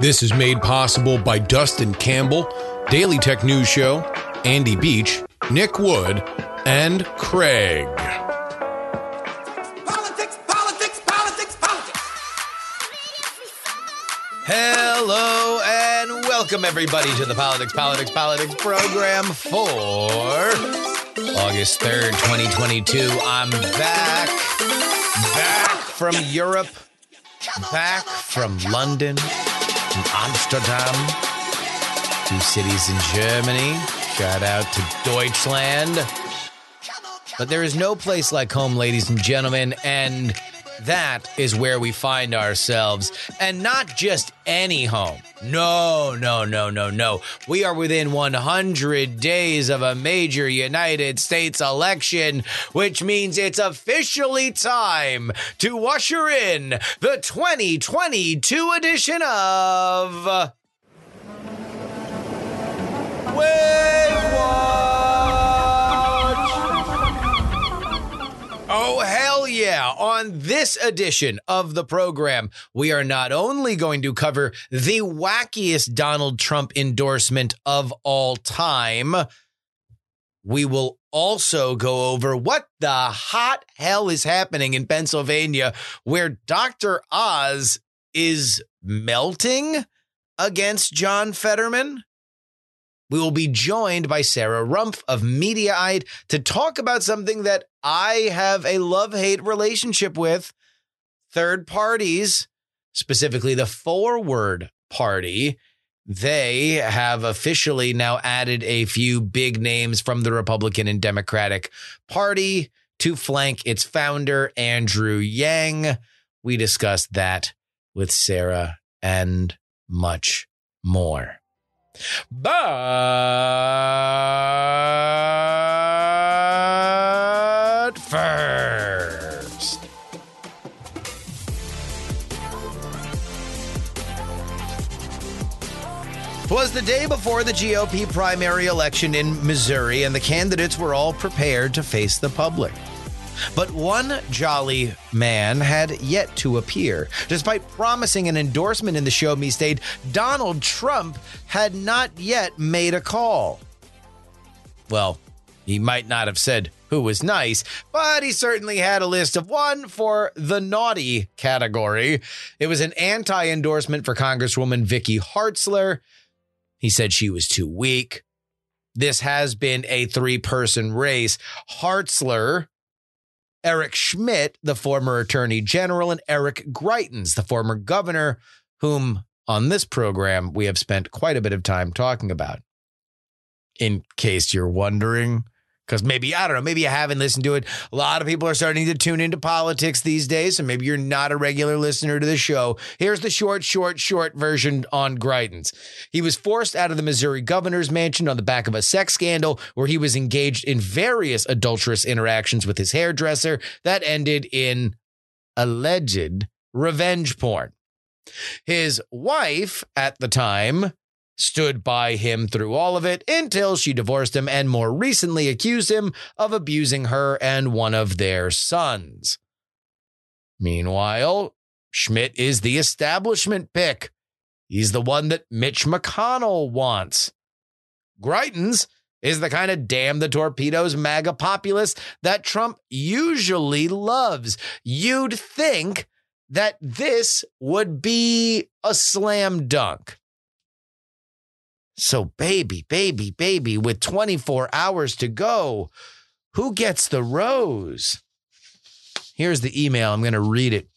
This is made possible by Dustin Campbell, Daily Tech News Show, Andy Beach, Nick Wood, and Craig. Politics, politics, politics, politics. Hello and welcome everybody to the Politics, Politics, Politics program for August 3rd, 2022. I'm back, back from Europe, back from London, Amsterdam, two cities in Germany. Shout out to Deutschland. But there is no place like home, ladies and gentlemen, and that is where we find ourselves. And not just any home. No, no, no, no, no. We are within 100 days of a major United States election, which means it's officially time to usher in the 2022 edition of. Wave Watch! Oh, yeah. On this edition of the program, we are not only going to cover the wackiest Donald Trump endorsement of all time, we will also go over what the hot hell is happening in Pennsylvania, where Dr. Oz is melting against John Fetterman. We will be joined by Sarah Rumpf of Mediaite to talk about something that I have a love hate relationship with third parties, specifically the Forward Party. They have officially now added a few big names from the Republican and Democratic Party to flank its founder, Andrew Yang. We discussed that with Sarah and much more. But first, was the day before the GOP primary election in Missouri, and the candidates were all prepared to face the public. But one jolly man had yet to appear. Despite promising an endorsement in the show me state, Donald Trump had not yet made a call. Well, he might not have said who was nice, but he certainly had a list of one for the naughty category. It was an anti endorsement for Congresswoman Vicky Hartzler. He said she was too weak. This has been a three person race. Hartzler, Eric Schmitt, the former attorney general, and Eric Greitens, the former governor, whom on this program we have spent quite a bit of time talking about. In case you're wondering, because maybe, I don't know, maybe you haven't listened to it. A lot of people are starting to tune into politics these days, and maybe you're not a regular listener to the show. Here's the short, short, short version on Greitens. He was forced out of the Missouri governor's mansion on the back of a sex scandal where he was engaged in various adulterous interactions with his hairdresser that ended in alleged revenge porn. His wife at the time stood by him through all of it until she divorced him and more recently accused him of abusing her and one of their sons. Meanwhile, Schmitt is the establishment pick. He's the one that Mitch McConnell wants. Greitens is the kind of damn the torpedoes MAGA populist that Trump usually loves. You'd think that this would be a slam dunk. So, baby, baby, baby, with 24 hours to go, who gets the rose? Here's the email. I'm going to read it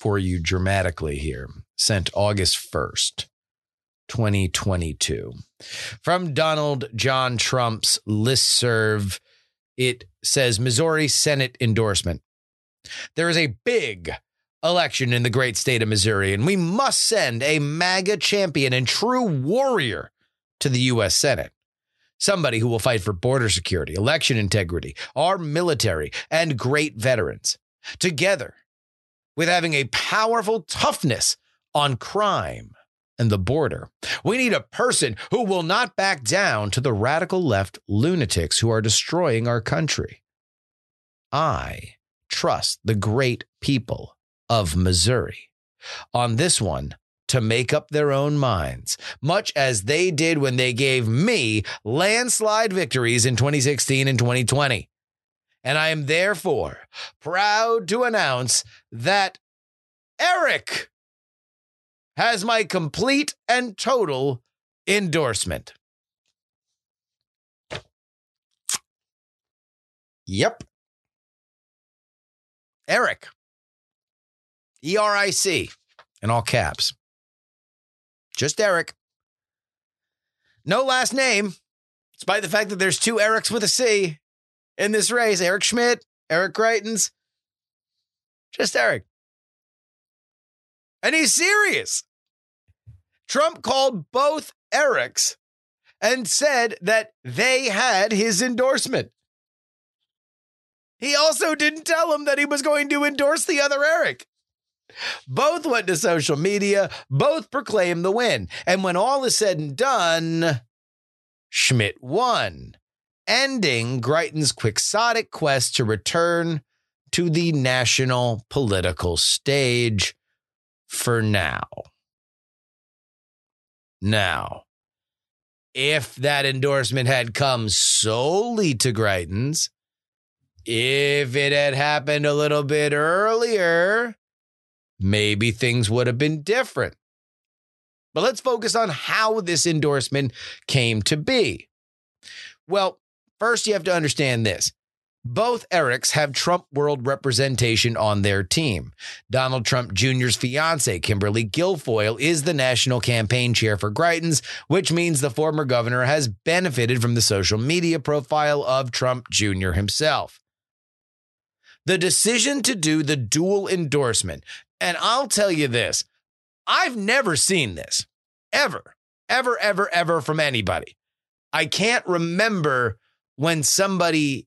for you dramatically here. Sent August 1st, 2022. From Donald John Trump's listserv, it says Missouri Senate endorsement. There is a big election in the great state of Missouri, and we must send a MAGA champion and true warrior to the U.S. Senate. Somebody who will fight for border security, election integrity, our military, and great veterans. Together with having a powerful toughness on crime and the border. We need a person who will not back down to the radical left lunatics who are destroying our country. I trust the great people of Missouri. On this one, to make up their own minds, much as they did when they gave me landslide victories in 2016 and 2020. And I am therefore proud to announce that Eric has my complete and total endorsement. Yep. Eric. E R I C in all caps. Just Eric. No last name, despite the fact that there's two Erics with a C in this race Eric Schmitt, Eric Greitens. Just Eric. And he's serious. Trump called both Erics and said that they had his endorsement. He also didn't tell him that he was going to endorse the other Eric. Both went to social media, both proclaimed the win. And when all is said and done, Schmitt won, ending Greitens' quixotic quest to return to the national political stage for now. Now, if that endorsement had come solely to Greitens, if it had happened a little bit earlier, maybe things would have been different. But let's focus on how this endorsement came to be. Well, first, you have to understand this. Both Erics have Trump world representation on their team. Donald Trump Jr.'s fiance, Kimberly Guilfoyle, is the national campaign chair for Greitens, which means the former governor has benefited from the social media profile of Trump Jr. himself. The decision to do the dual endorsement, and I'll tell you this I've never seen this ever, ever, ever, ever from anybody. I can't remember when somebody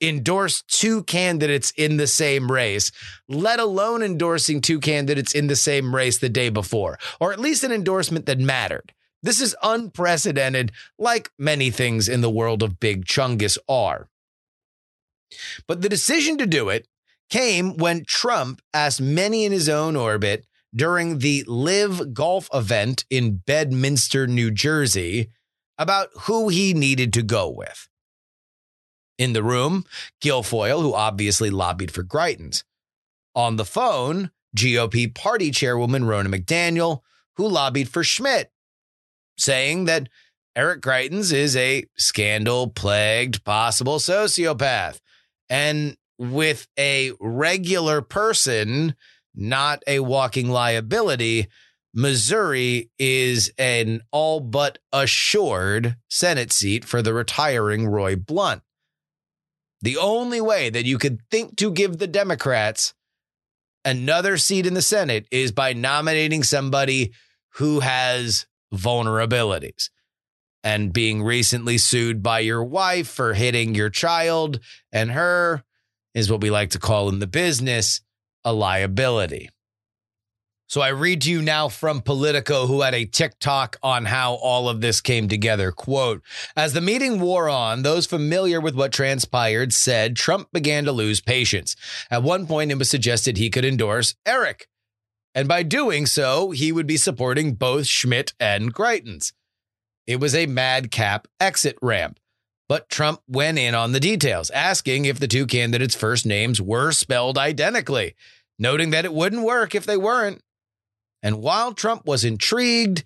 endorsed two candidates in the same race, let alone endorsing two candidates in the same race the day before, or at least an endorsement that mattered. This is unprecedented, like many things in the world of Big Chungus are. But the decision to do it came when Trump asked many in his own orbit during the LIV Golf event in Bedminster, New Jersey, about who he needed to go with. In the room, Guilfoyle, who obviously lobbied for Greitens. On the phone, GOP party chairwoman Ronna McDaniel, who lobbied for Schmitt, saying that Eric Greitens is a scandal plagued possible sociopath. And with a regular person, not a walking liability, Missouri is an all but assured Senate seat for the retiring Roy Blunt. The only way that you could think to give the Democrats another seat in the Senate is by nominating somebody who has vulnerabilities. And being recently sued by your wife for hitting your child and her is what we like to call in the business a liability. So I read to you now from Politico, who had a TikTok on how all of this came together. Quote As the meeting wore on, those familiar with what transpired said Trump began to lose patience. At one point, it was suggested he could endorse Eric. And by doing so, he would be supporting both Schmitt and Greitens. It was a madcap exit ramp. But Trump went in on the details, asking if the two candidates' first names were spelled identically, noting that it wouldn't work if they weren't. And while Trump was intrigued,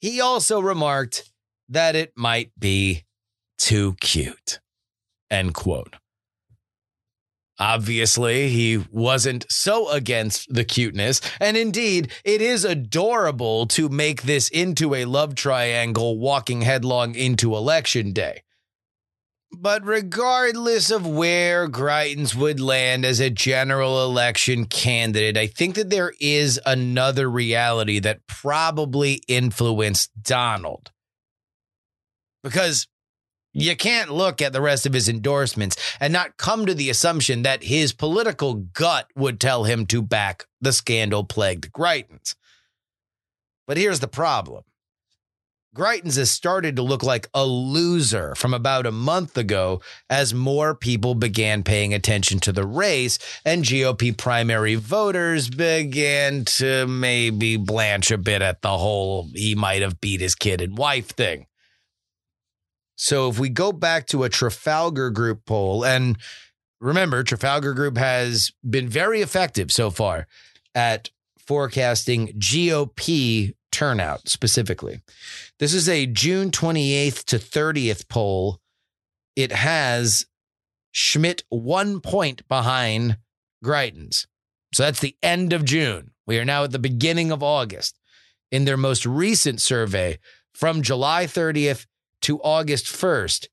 he also remarked that it might be too cute. End quote. Obviously, he wasn't so against the cuteness. And indeed, it is adorable to make this into a love triangle walking headlong into election day. But regardless of where Greitens would land as a general election candidate, I think that there is another reality that probably influenced Donald. Because you can't look at the rest of his endorsements and not come to the assumption that his political gut would tell him to back the scandal plagued Greitens. But here's the problem Greitens has started to look like a loser from about a month ago as more people began paying attention to the race and GOP primary voters began to maybe blanch a bit at the whole he might have beat his kid and wife thing. So if we go back to a Trafalgar Group poll, and remember, Trafalgar Group has been very effective so far at forecasting GOP turnout specifically. This is a June 28th to 30th poll. It has Schmitt one point behind Greitens. So that's the end of June. We are now at the beginning of August. In their most recent survey from July 30th to August 1st,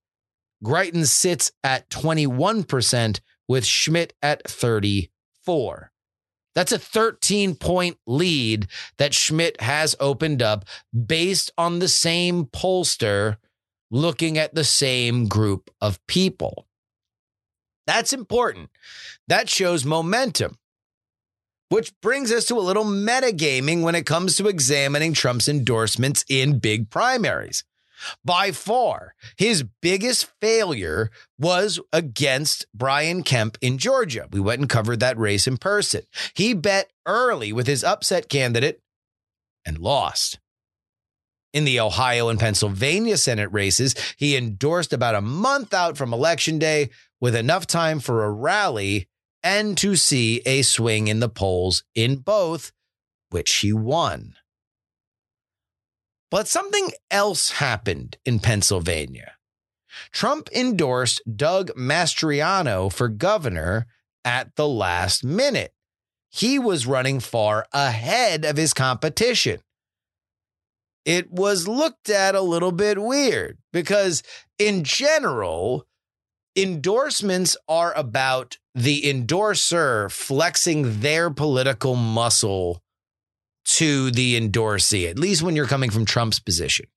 Greitens sits at 21% with Schmitt at 34. That's a 13 point lead that Schmitt has opened up based on the same pollster looking at the same group of people. That's important. That shows momentum. Which brings us to a little metagaming when it comes to examining Trump's endorsements in big primaries. By far, his biggest failure was against Brian Kemp in Georgia. We went and covered that race in person. He bet early with his upset candidate and lost. In the Ohio and Pennsylvania Senate races, he endorsed about a month out from Election Day with enough time for a rally and to see a swing in the polls in both, which he won. But something else happened in Pennsylvania. Trump endorsed Doug Mastriano for governor at the last minute. He was running far ahead of his competition. It was looked at a little bit weird because, in general, endorsements are about the endorser flexing their political muscle to the endorsee, at least when you're coming from Trump's position.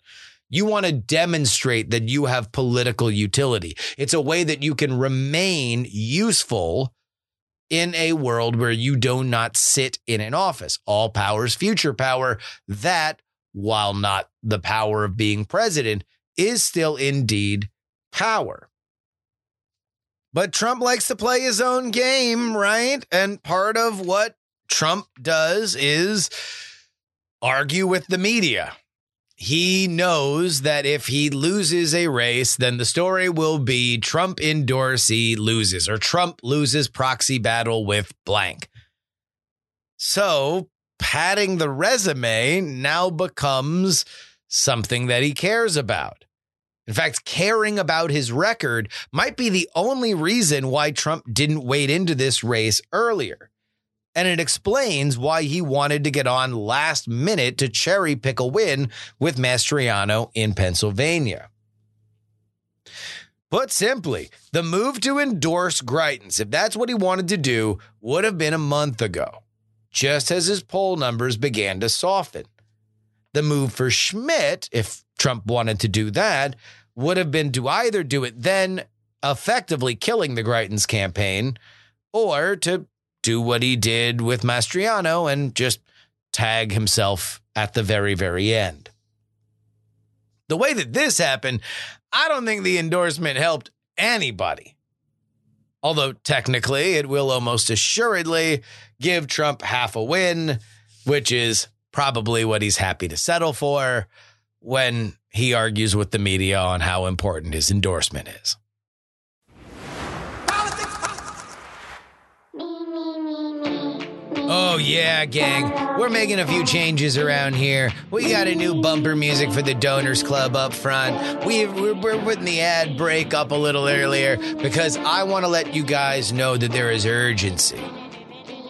You want to demonstrate that you have political utility. It's a way that you can remain useful in a world where you do not sit in an office. All powers, future power, that, while not the power of being president, is still indeed power. But Trump likes to play his own game, right? And part of what Trump does is argue with the media. He knows that if he loses a race, then the story will be Trump endorsee loses or Trump loses proxy battle with blank. So, padding the resume now becomes something that he cares about. In fact, caring about his record might be the only reason why Trump didn't wade into this race earlier. And it explains why he wanted to get on last minute to cherry pick a win with Mastriano in Pennsylvania. Put simply, the move to endorse Greitens, if that's what he wanted to do, would have been a month ago, just as his poll numbers began to soften. The move for Schmitt, if Trump wanted to do that, would have been to either do it then, effectively killing the Greitens campaign, or to do what he did with Mastriano and just tag himself at the very, very end. The way that this happened, I don't think the endorsement helped anybody. Although technically, it will almost assuredly give Trump half a win, which is probably what he's happy to settle for when he argues with the media on how important his endorsement is. Oh, yeah, gang. We're making a few changes around here. We got a new bumper music for the Donors Club up front. We, we're, we're putting the ad break up a little earlier because I want to let you guys know that there is urgency.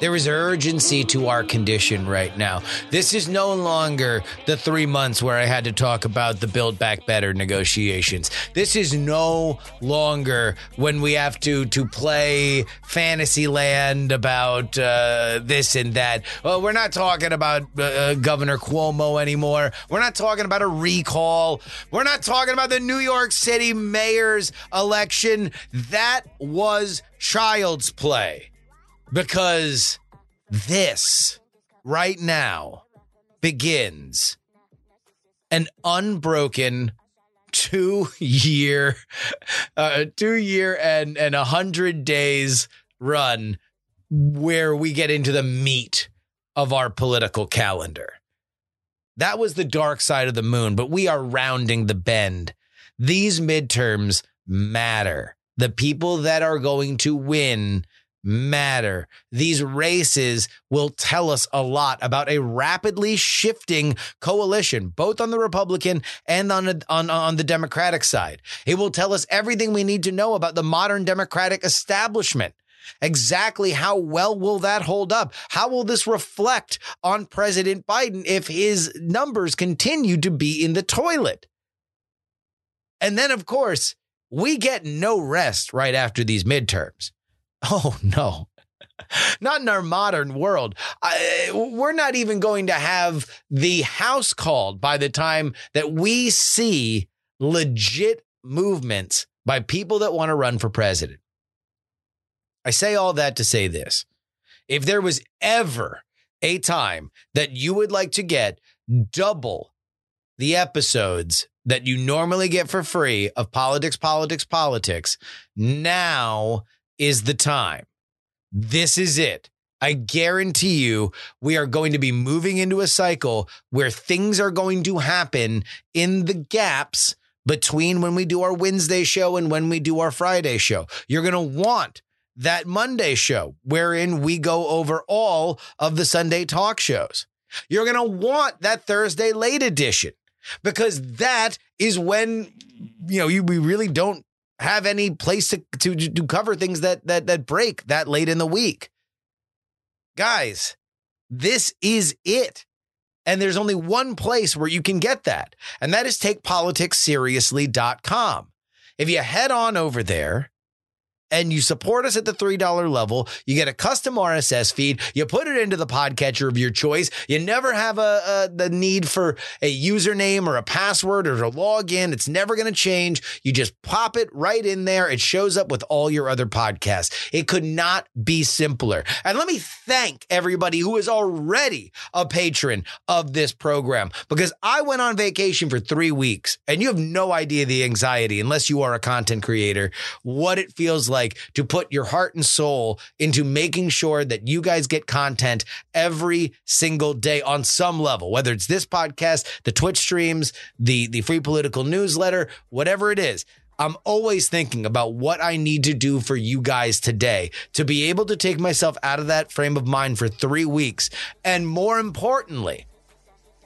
There is urgency to our condition right now. This is no longer the three months where I had to talk about the Build Back Better negotiations. This is no longer when we have to to play Fantasyland about uh, this and that. Well, we're not talking about uh, uh, Governor Cuomo anymore. We're not talking about a recall. We're not talking about the New York City mayor's election. That was child's play because this right now begins an unbroken two year, uh, two year and and a hundred days run where we get into the meat of our political calendar. That was the dark side of the moon, but we are rounding the bend. These midterms matter. The people that are going to win matter. These races will tell us a lot about a rapidly shifting coalition, both on the Republican and on, the, on, on the Democratic side. It will tell us everything we need to know about the modern Democratic establishment. Exactly how well will that hold up? How will this reflect on President Biden if his numbers continue to be in the toilet? And then, of course, we get no rest right after these midterms. Oh, no. Not in our modern world. I, we're not even going to have the house called by the time that we see legit movements by people that want to run for president. I say all that to say this. If there was ever a time that you would like to get double the episodes that you normally get for free of politics, politics, politics, now is the time. This is it. I guarantee you, we are going to be moving into a cycle where things are going to happen in the gaps between when we do our Wednesday show and when we do our Friday show. You're going to want that Monday show wherein we go over all of the Sunday talk shows. You're going to want that Thursday late edition because that is when you know you we really don't have any place to to to cover things that that that break that late in the week. Guys, this is it. And there's only one place where you can get that, and that is takepoliticsseriously.com. If you head on over there and you support us at the $3 level, you get a custom RSS feed. You put it into the podcatcher of your choice. You never have a, a the need for a username or a password or to log in. It's never going to change. You just pop it right in there. It shows up with all your other podcasts. It could not be simpler. And let me thank everybody who is already a patron of this program because I went on vacation for three weeks and you have no idea the anxiety unless you are a content creator, what it feels like like to put your heart and soul into making sure that you guys get content every single day on some level, whether it's this podcast, the Twitch streams, the, the free political newsletter, whatever it is. I'm always thinking about what I need to do for you guys today to be able to take myself out of that frame of mind for three weeks. And more importantly,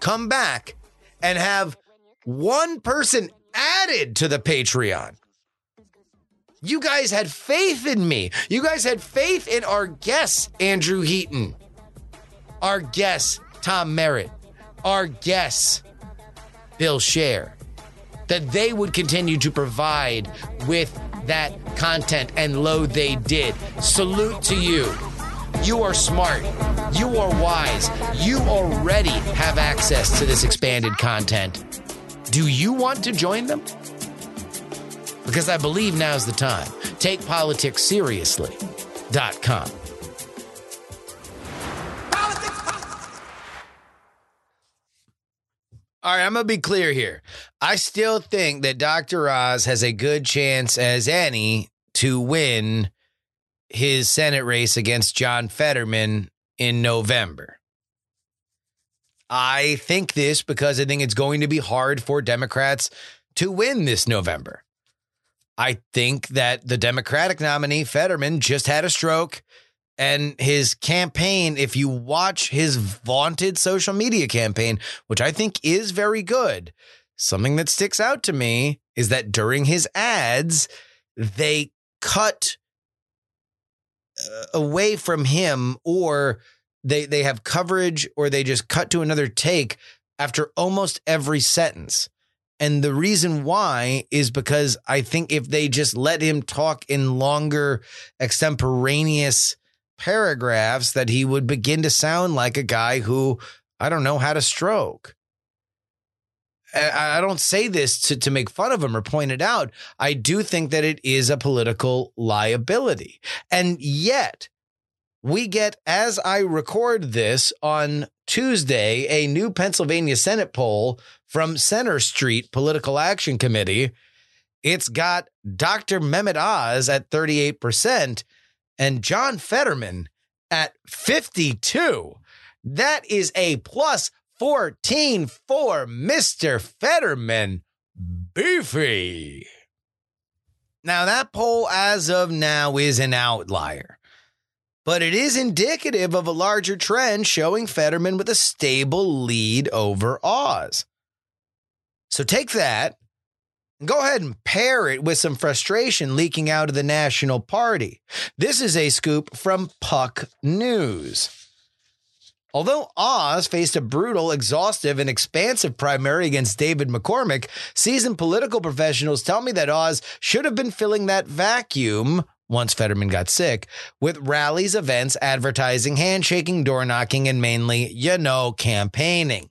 come back and have one person added to the Patreon. You guys had faith in me. You guys had faith in our guests, Andrew Heaton, our guests, Tom Merritt, our guests, Bill Scher, that they would continue to provide with that content, and lo, they did. Salute to you. You are smart. You are wise. You already have access to this expanded content. Do you want to join them? Because I believe now's the time. Take politics seriously.com. All right, I'm going to be clear here. I still think that Dr. Oz has a good chance as any to win his Senate race against John Fetterman in November. I think this because I think it's going to be hard for Democrats to win this November. I think that the Democratic nominee, Fetterman, just had a stroke. And his campaign, if you watch his vaunted social media campaign, which I think is very good, something that sticks out to me is that during his ads, they cut uh, away from him or they they have coverage or they just cut to another take after almost every sentence. And the reason why is because I think if they just let him talk in longer, extemporaneous paragraphs, that he would begin to sound like a guy who, I don't know, had a stroke. I don't say this to, to make fun of him or point it out. I do think that it is a political liability. And yet, we get, as I record this on Tuesday, a new Pennsylvania Senate poll from Center Street Political Action Committee. It's got Dr. Mehmet Oz at 38% and John Fetterman at 52. That is a plus 14 for Mr. Fetterman. Beefy. Now, that poll as of now is an outlier, but it is indicative of a larger trend showing Fetterman with a stable lead over Oz. So take that and go ahead and pair it with some frustration leaking out of the National Party. This is a scoop from Puck News. Although Oz faced a brutal, exhaustive, and expansive primary against David McCormick, seasoned political professionals tell me that Oz should have been filling that vacuum once Fetterman got sick with rallies, events, advertising, handshaking, door knocking, and mainly, you know, campaigning.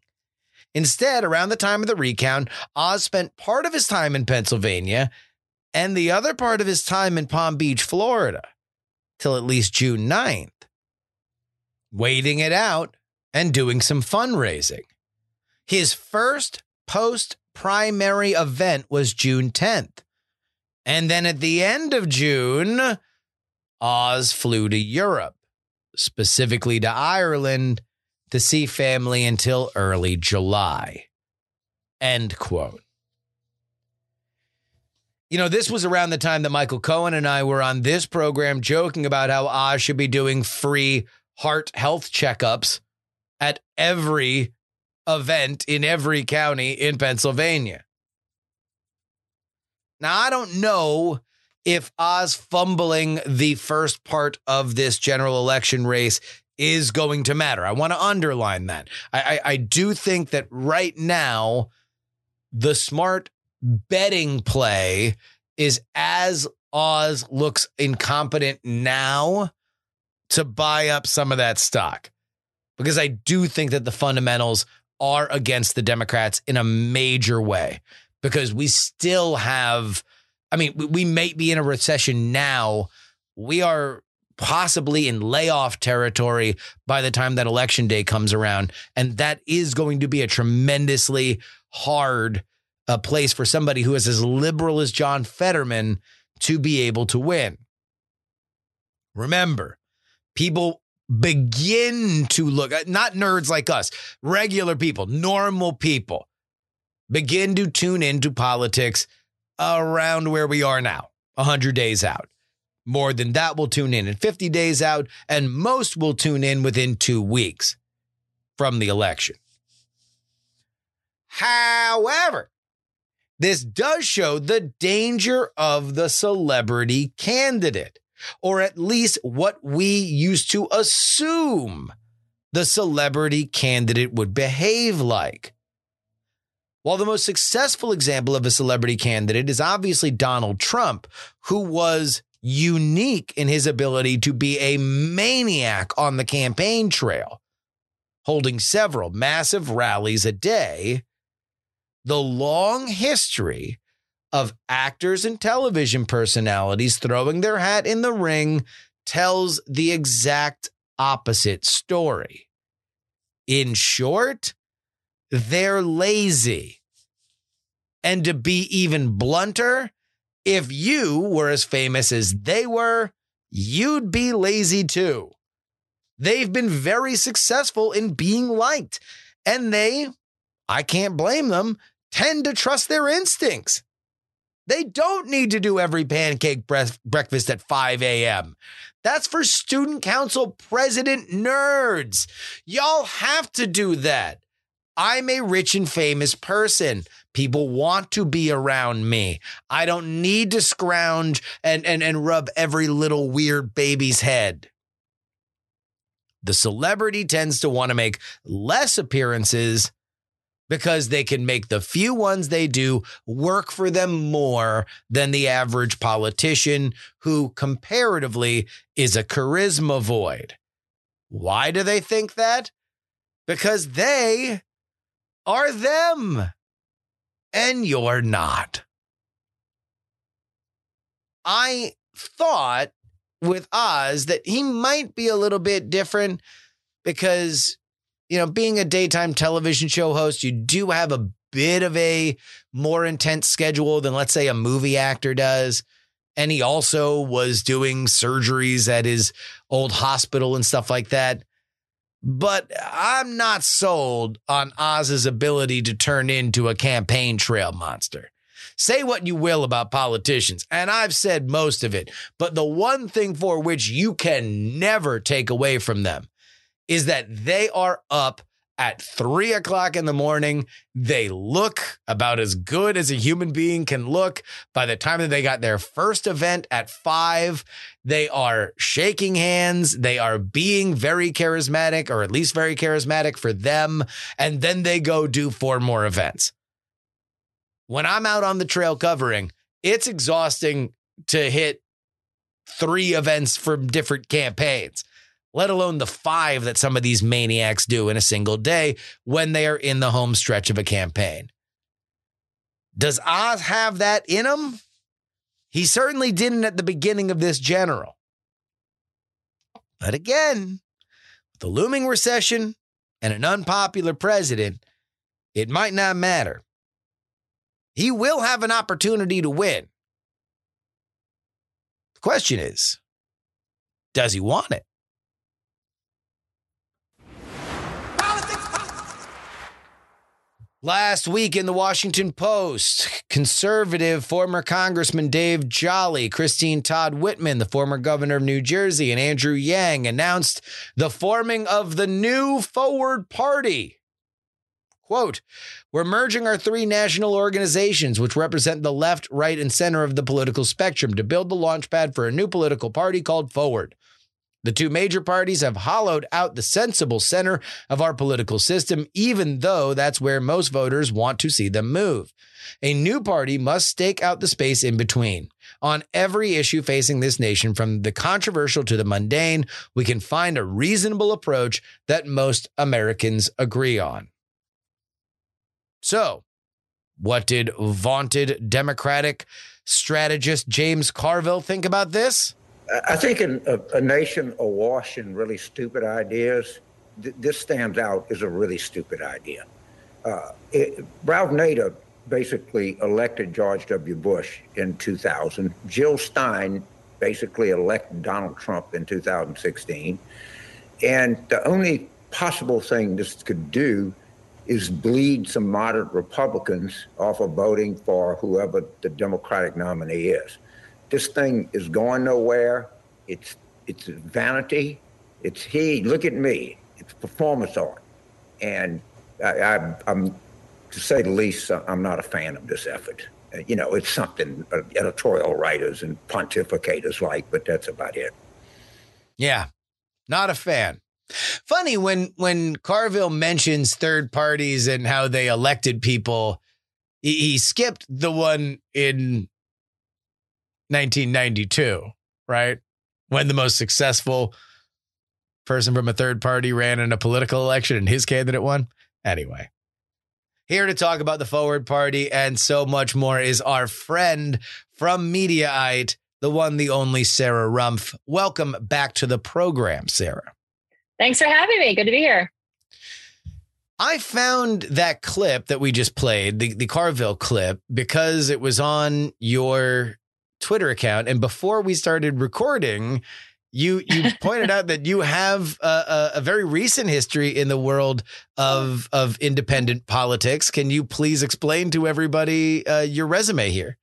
Instead, around the time of the recount, Oz spent part of his time in Pennsylvania and the other part of his time in Palm Beach, Florida, till at least June 9th waiting it out and doing some fundraising. His first post primary event was June 10th. And then at the end of June, Oz flew to Europe, specifically to Ireland, to see family until early July. End quote. You know, this was around the time that Michael Cohen and I were on this program joking about how Oz should be doing free heart health checkups at every event in every county in Pennsylvania. Now, I don't know if Oz fumbling the first part of this general election race is going to matter. I want to underline that. I, I, I do think that right now, the smart betting play is as Oz looks incompetent now to buy up some of that stock because I do think that the fundamentals are against the Democrats in a major way because we still have, I mean, we may be in a recession now. We are possibly in layoff territory by the time that election day comes around. And that is going to be a tremendously hard uh, place for somebody who is as liberal as John Fetterman to be able to win. Remember, people begin to look at not nerds like us, regular people, normal people begin to tune into politics around where we are now, 100 days out. More than that will tune in in 50 days out, and most will tune in within two weeks from the election. However, this does show the danger of the celebrity candidate or at least what we used to assume the celebrity candidate would behave like. While the most successful example of a celebrity candidate is obviously Donald Trump, who was unique in his ability to be a maniac on the campaign trail, holding several massive rallies a day, the long history of actors and television personalities throwing their hat in the ring tells the exact opposite story. In short, they're lazy. And to be even blunter, if you were as famous as they were, you'd be lazy too. They've been very successful in being liked, and they, I can't blame them, tend to trust their instincts. They don't need to do every pancake breakfast at 5 a.m. That's for student council president nerds. Y'all have to do that. I'm a rich and famous person. People want to be around me. I don't need to scrounge and, and, and rub every little weird baby's head. The celebrity tends to want to make less appearances because they can make the few ones they do work for them more than the average politician who comparatively is a charisma void. Why do they think that? Because they are them and you're not. I thought with Oz that he might be a little bit different because, you know, being a daytime television show host, you do have a bit of a more intense schedule than, let's say, a movie actor does. And he also was doing surgeries at his old hospital and stuff like that. But I'm not sold on Oz's ability to turn into a campaign trail monster. Say what you will about politicians, and I've said most of it, but the one thing for which you can never take away from them is that they are up at three o'clock in the morning. They look about as good as a human being can look. By the time that they got their first event at five, they are shaking hands. They are being very charismatic, or at least very charismatic for them. And then they go do four more events when I'm out on the trail covering, it's exhausting to hit three events from different campaigns, let alone the five that some of these maniacs do in a single day when they are in the home stretch of a campaign. Does Oz have that in him? He certainly didn't at the beginning of this general. But again, with the looming recession and an unpopular president, it might not matter. He will have an opportunity to win. The question is, does he want it? Last week in the Washington Post, conservative former Congressman Dave Jolly, Christine Todd Whitman, the former governor of New Jersey, and Andrew Yang announced the forming of the new Forward Party. Quote, we're merging our three national organizations, which represent the left, right, and center of the political spectrum, to build the launchpad for a new political party called Forward. The two major parties have hollowed out the sensible center of our political system, even though that's where most voters want to see them move. A new party must stake out the space in between. On every issue facing this nation, from the controversial to the mundane, we can find a reasonable approach that most Americans agree on. So, what did vaunted Democratic strategist James Carville think about this? I think in a, a nation awash in really stupid ideas, th- this stands out as a really stupid idea. Uh, it, Ralph Nader basically elected George W. Bush in 2000. Jill Stein basically elected Donald Trump in 2016. And the only possible thing this could do is bleed some moderate Republicans off of voting for whoever the Democratic nominee is. This thing is going nowhere. It's it's vanity. It's he. Look at me. It's performance art, and I, I, I'm to say the least. I'm not a fan of this effort. Uh, you know, it's something uh, editorial writers and pontificators like, but that's about it. Yeah, not a fan. Funny when when Carville mentions third parties and how they elected people, he, he skipped the one in 1992, right? When the most successful person from a third party ran in a political election and his candidate won. Anyway, here to talk about the Forward Party and so much more is our friend from Mediaite, the one, the only Sarah Rumpf. Welcome back to the program, Sarah. Thanks for having me. Good to be here. I found that clip that we just played, the, the Carville clip, because it was on your Twitter account. And before we started recording, you you pointed out that you have a, a, very recent history in the world of of independent politics. Can you please explain to everybody uh, your resume here?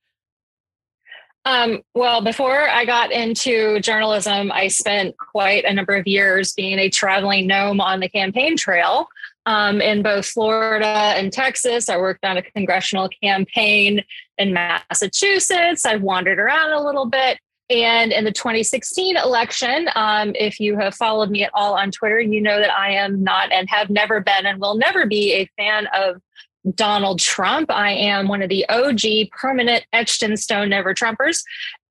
Um, well, before I got into journalism, I spent quite a number of years being a traveling gnome on the campaign trail um, in both Florida and Texas. I worked on a congressional campaign in Massachusetts. I've wandered around a little bit. And in the 2016 election, um, if you have followed me at all on Twitter, you know that I am not and have never been and will never be a fan of Donald Trump. I am one of the OG permanent etched in stone never Trumpers.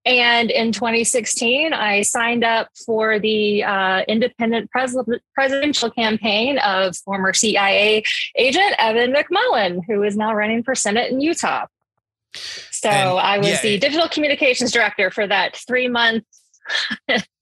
And in 2016, I signed up for the uh, independent pres- presidential campaign of former CIA agent Evan McMullin, who is now running for Senate in Utah. So and, I was yeah, the digital communications director for that three month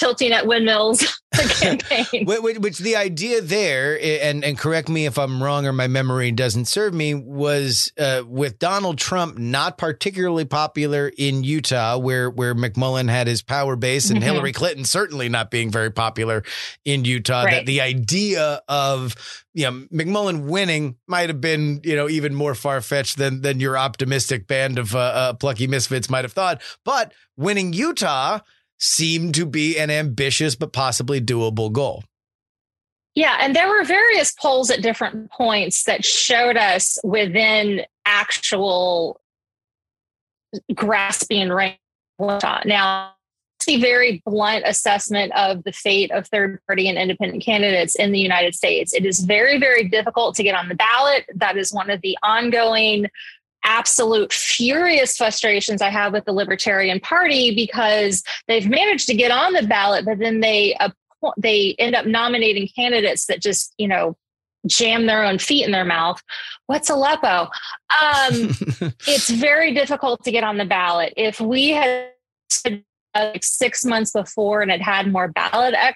tilting at windmills campaign. which, which, the idea there, and and correct me if I'm wrong or my memory doesn't serve me, was uh, with Donald Trump not particularly popular in Utah, where where McMullin had his power base, and mm-hmm. Hillary Clinton certainly not being very popular in Utah. Right. That the idea of you know McMullin winning might have been you know even more far fetched than than your optimistic band of uh, uh, plucky misfits might have thought, but winning Utah seemed to be an ambitious but possibly doable goal. Yeah, and there were various polls at different points that showed us within actual grasping range. Now, a very blunt assessment of the fate of third party and independent candidates in the United States. It is very, very difficult to get on the ballot. That is one of the ongoing absolute furious frustrations I have with the Libertarian Party because they've managed to get on the ballot, but then they uh, they end up nominating candidates that just you know jam their own feet in their mouth. What's Aleppo? Um, it's very difficult to get on the ballot. If we had like six months before and it had more ballot ac-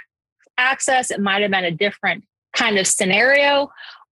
access, it might have been a different kind of scenario.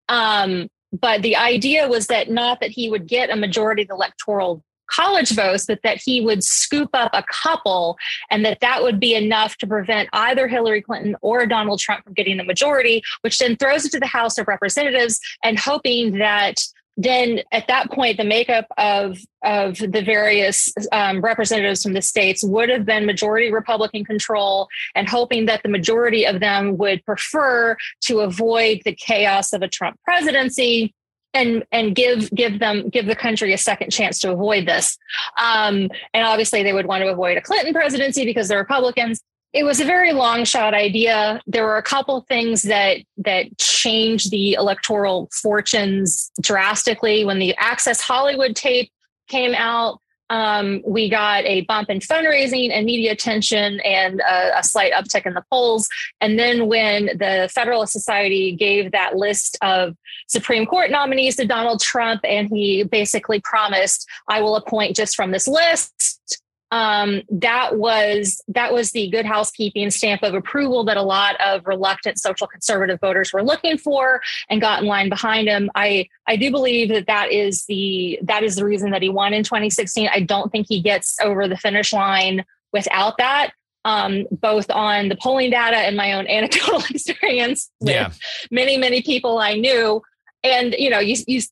Um, but the idea was that not that he would get a majority of the electoral college votes, but that he would scoop up a couple and that that would be enough to prevent either Hillary Clinton or Donald Trump from getting the majority, which then throws it to the House of Representatives and hoping that then at that point the makeup of of the various um, representatives from the states would have been majority republican control and hoping that the majority of them would prefer to avoid the chaos of a trump presidency and and give give them give the country a second chance to avoid this. Um, and obviously they would want to avoid a clinton presidency because they're republicans it was a very long shot idea. There were a couple things that that changed the electoral fortunes drastically when the Access Hollywood tape came out. Um, we got a bump in fundraising and media attention and a, a, slight uptick in the polls. And then when the Federalist Society gave that list of Supreme Court nominees to Donald Trump, and he basically promised, I will appoint just from this list um, that was that was the good housekeeping stamp of approval that a lot of reluctant social conservative voters were looking for and got in line behind him. I I do believe that that is the that is the reason that he won in 2016. I don't think he gets over the finish line without that. Um, both on the polling data and my own anecdotal experience with yeah. many many people I knew, and you know you you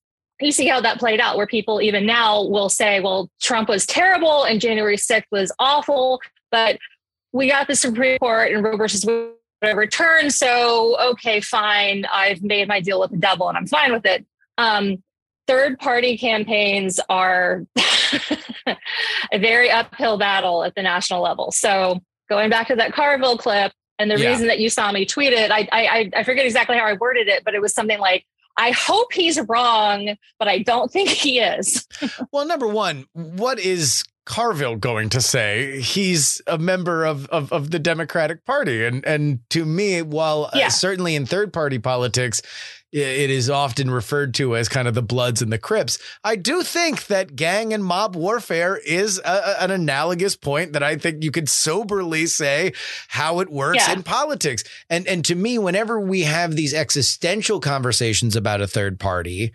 you see how that played out, where people even now will say, well, Trump was terrible and January 6th was awful, but we got the Supreme Court and Roe versus Wade overturned. So, okay, fine. I've made my deal with the devil and I'm fine with it. Um, third party campaigns are a very uphill battle at the national level. So, going back to that Carville clip, and the yeah. reason that you saw me tweet it, I, I I forget exactly how I worded it, but it was something like I hope he's wrong, but I don't think he is. well, number one, what is Carville going to say? He's a member of, of, of the Democratic Party. And, and to me, while uh, yeah. uh, certainly in third party politics, it is often referred to as kind of the Bloods and the Crips. I do think that gang and mob warfare is a, an analogous point that I think you could soberly say how it works yeah. in politics. And and to me, whenever we have these existential conversations about a third party,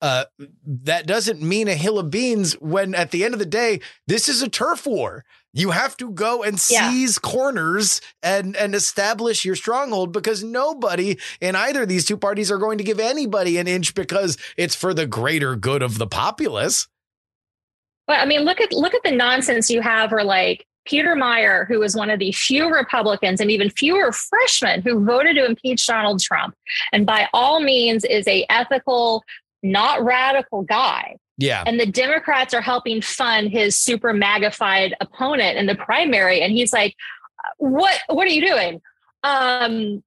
uh, that doesn't mean a hill of beans when at the end of the day, this is a turf war. You have to go and seize yeah. corners and and establish your stronghold because nobody in either of these two parties are going to give anybody an inch because it's for the greater good of the populace. But I mean, look at look at the nonsense you have, or like Peter Meijer, who was one of the few Republicans and even fewer freshmen who voted to impeach Donald Trump, and by all means is a ethical, not radical guy. Yeah. And the Democrats are helping fund his super magnified opponent in the primary. And he's like, what, what are you doing? Um,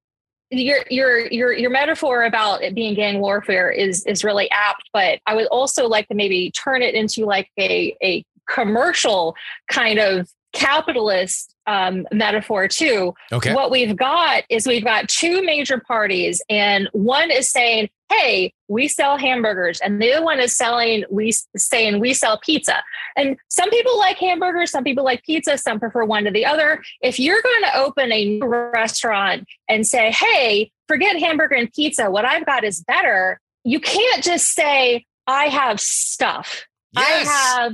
your your your your metaphor about it being gang warfare is is really apt, but I would also like to maybe turn it into like a a commercial kind of capitalist um, metaphor too. Okay. What we've got is we've got two major parties, and one is saying, hey, we sell hamburgers, and the other one is selling we saying we sell pizza. And some people like hamburgers, some people like pizza, some prefer one to the other. If you're going to open a new restaurant and say, hey, forget hamburger and pizza, what I've got is better, you can't just say, I have stuff. Yes. I have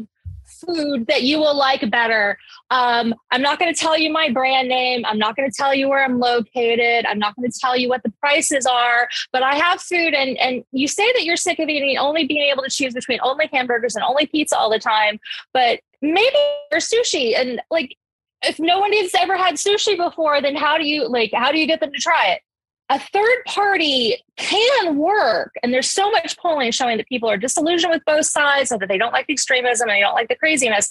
food that you will like better. Um, I'm not going to tell you my brand name. I'm not going to tell you where I'm located. I'm not going to tell you what the prices are. But I have food, and and you say that you're sick of eating only being able to choose between only hamburgers and only pizza all the time. But maybe or sushi, and like if no one has ever had sushi before, then how do you like how do you get them to try it? A third party can work. And there's so much polling showing that people are disillusioned with both sides and that they don't like the extremism and they don't like the craziness.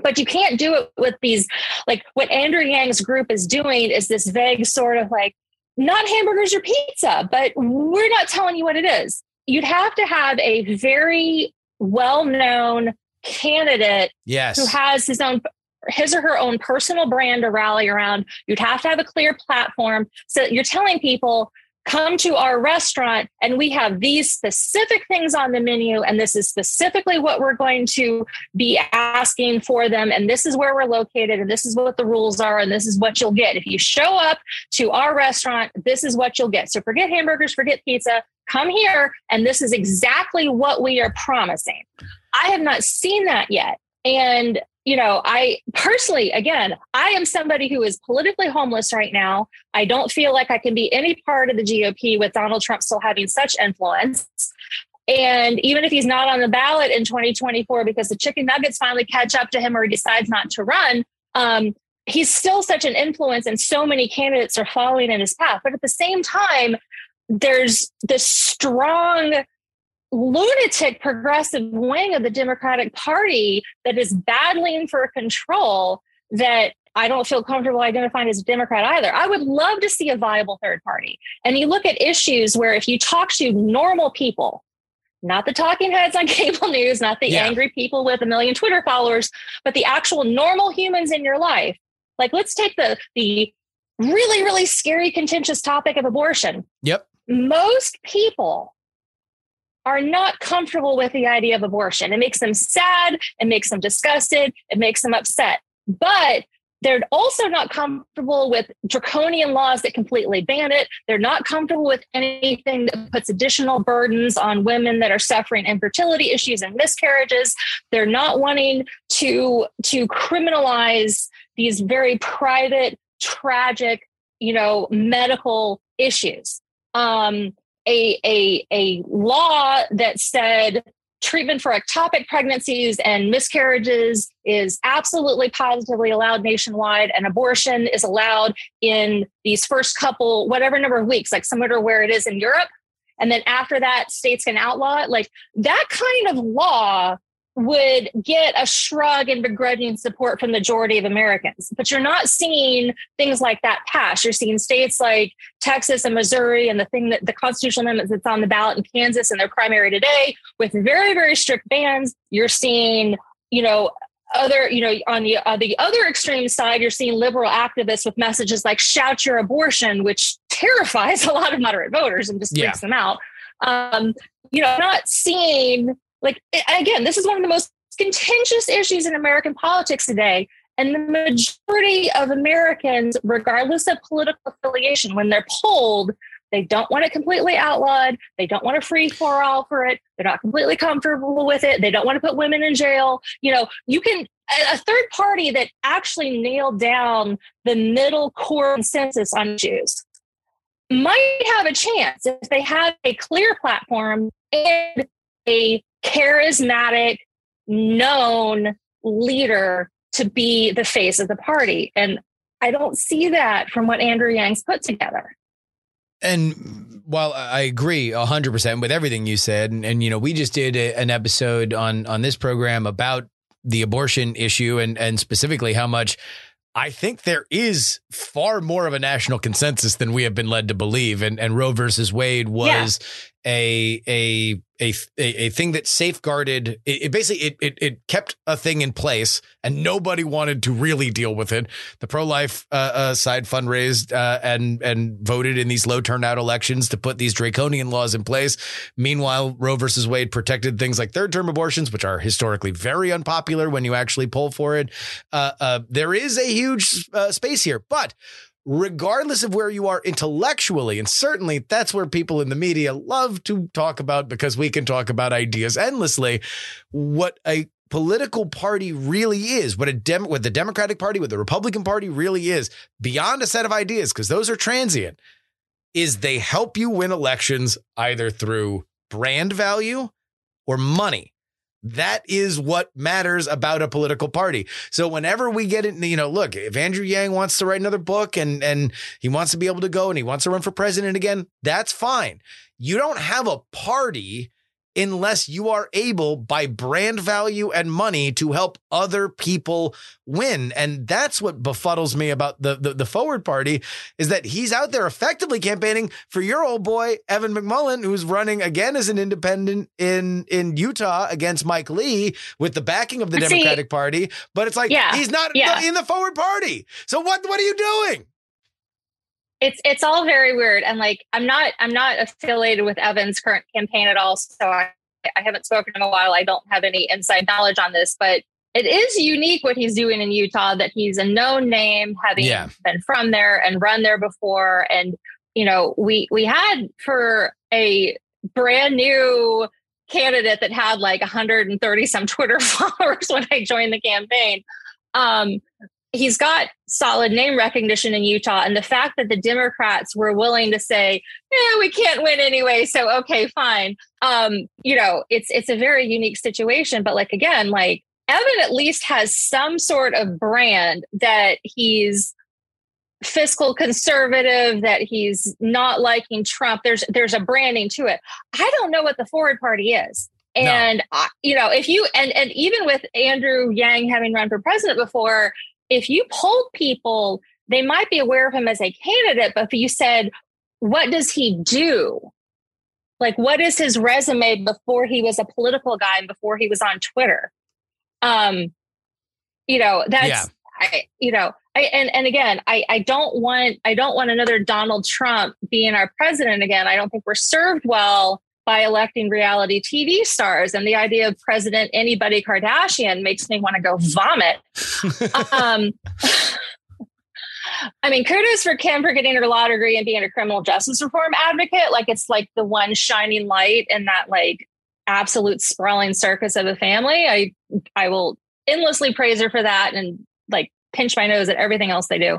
But you can't do it with these, like what Andrew Yang's group is doing is this vague sort of like, not hamburgers or pizza, but we're not telling you what it is. You'd have to have a very well known candidate Yes. who has his own his or her own personal brand to rally around. You'd have to have a clear platform. So you're telling people, come to our restaurant and we have these specific things on the menu and this is specifically what we're going to be asking for them and this is where we're located and this is what the rules are and this is what you'll get if you show up to our restaurant this is what you'll get so forget hamburgers forget pizza come here and this is exactly what we are promising i have not seen that yet and you know, I personally, again, I am somebody who is politically homeless right now. I don't feel like I can be any part of the GOP with Donald Trump still having such influence. And even if he's not on the ballot in 2024 because the chicken nuggets finally catch up to him or he decides not to run, um, he's still such an influence and so many candidates are following in his path. But at the same time, there's this strong lunatic progressive wing of the Democratic Party that is battling for control that I don't feel comfortable identifying as a Democrat either. I would love to see a viable third party. And you look at issues where if you talk to normal people, not the talking heads on cable news, not the Yeah. angry people with a million Twitter followers, but the actual normal humans in your life. Like let's take the the really really scary contentious topic of abortion Yep. most people are not comfortable with the idea of abortion. It makes them sad, it makes them disgusted, it makes them upset. But they're also not comfortable with draconian laws that completely ban it. They're not comfortable with anything that puts additional burdens on women that are suffering infertility issues and miscarriages. They're not wanting to to criminalize these very private, tragic, you know, medical issues. Um, a, a, a law that said treatment for ectopic pregnancies and miscarriages is absolutely positively allowed nationwide and abortion is allowed in these first couple whatever number of weeks like similar to where it is in europe. And then after that states can outlaw it. Like that kind of law would get a shrug and begrudging support from the majority of Americans. But you're not seeing things like that pass. You're seeing states like Texas and Missouri and the thing that the constitutional amendment that's on the ballot in Kansas and their primary today with very, very strict bans. You're seeing, you know, other, you know, on the on the other extreme side, you're seeing liberal activists with messages like "shout your abortion," which terrifies a lot of moderate voters and just Yeah. freaks them out. Um, you know, not seeing like again, this is one of the most contentious issues in American politics today. And the majority of Americans, regardless of political affiliation, when they're polled, they don't want it completely outlawed. They don't want a free for all for it. They're not completely comfortable with it. They don't want to put women in jail. You know, you can, a third party that actually nailed down the middle core consensus on issues might have a chance if they have a clear platform and a charismatic, known leader to be the face of the party. And I don't see that from what Andrew Yang's put together. And while I agree hundred percent with everything you said, and, and you know, we just did a, an episode on on this program about the abortion issue and and specifically how much I think there is far more of a national consensus than we have been led to believe. And and Roe versus Wade was a a a a, thing that safeguarded it, it basically it, it, it kept a thing in place and nobody wanted to really deal with it. The pro-life uh, uh, side fundraised uh, and and voted in these low turnout elections to put these draconian laws in place. Meanwhile roe versus wade protected things like third term abortions which are historically very unpopular when you actually poll for it. Uh, uh, there is a huge uh, space here but regardless of where you are intellectually. And certainly that's where people in the media love to talk about because we can talk about ideas endlessly. What a political party really is, what a dem- what the Democratic Party, what the Republican Party really is, beyond a set of ideas, because those are transient, is they help you win elections either through brand value or money. That is what matters about a political party. So whenever we get it, you know, look, if Andrew Yang wants to write another book and and he wants to be able to go and he wants to run for president again, that's fine. You don't have a party unless you are able by brand value and money to help other people win. And that's what befuddles me about the, the, the forward party is that he's out there effectively campaigning for your old boy, Evan McMullin, who's running again as an independent in, in Utah against Mike Lee with the backing of the See, Democratic Party. But it's like, Yeah, he's not yeah. in the forward party. So what, what are you doing? It's it's all very weird. And like i'm not i'm not affiliated with evan's current campaign at all so i i haven't spoken in a while. I don't have any inside knowledge on this but it is unique what he's doing in utah that he's a known name having Yeah. been from there and run there before. And you know we we had for a brand new candidate that had like 130 some twitter followers when i joined the campaign. Um he's got solid name recognition in Utah. And the fact that the Democrats were willing to say, yeah, we can't win anyway. So okay, fine. Um, you know, it's it's a very unique situation. But like again, like Evan at least has some sort of brand that he's fiscal conservative, that he's not liking Trump. There's there's a branding to it. I don't know what the forward party is. No. And I you know, if you and and even with Andrew Yang having run for president before, if you polled people, they might be aware of him as a candidate, but if you said, what does he do? Like, what is his resume before he was a political guy and before he was on Twitter? Um, you know, that's Yeah. I, you know, I and and again, I I don't want I don't want another Donald Trump being our president again. I don't think we're served well by electing reality TV stars. And the idea of President anybody Kardashian makes me want to go vomit. um, I mean, kudos for Kim for getting her law degree and being a criminal justice reform advocate. Like it's like the one shining light in that like absolute sprawling circus of a family. I I will endlessly praise her for that and like pinch my nose at everything else they do.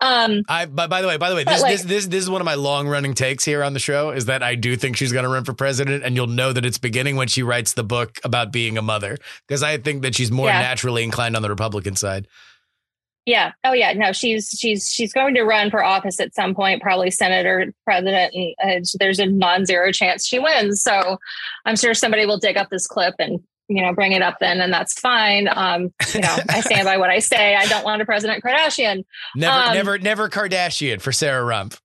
Um, I by, by the way, by the way, this, like- this this this is one of my long running takes here on the show is that I do think she's going to run for president, and you'll know that it's beginning when she writes the book about being a mother because I think that she's more Yeah. naturally inclined on the Republican side. Yeah. Oh, yeah. No, she's she's she's going to run for office at some point, probably senator, president, and uh, there's a non-zero chance she wins. So I'm sure somebody will dig up this clip and you know bring it up then, and that's fine. Um, you know, I stand by what I say. I don't want a President Kardashian. Never, Um, never, never Kardashian for Sarah Rumpf.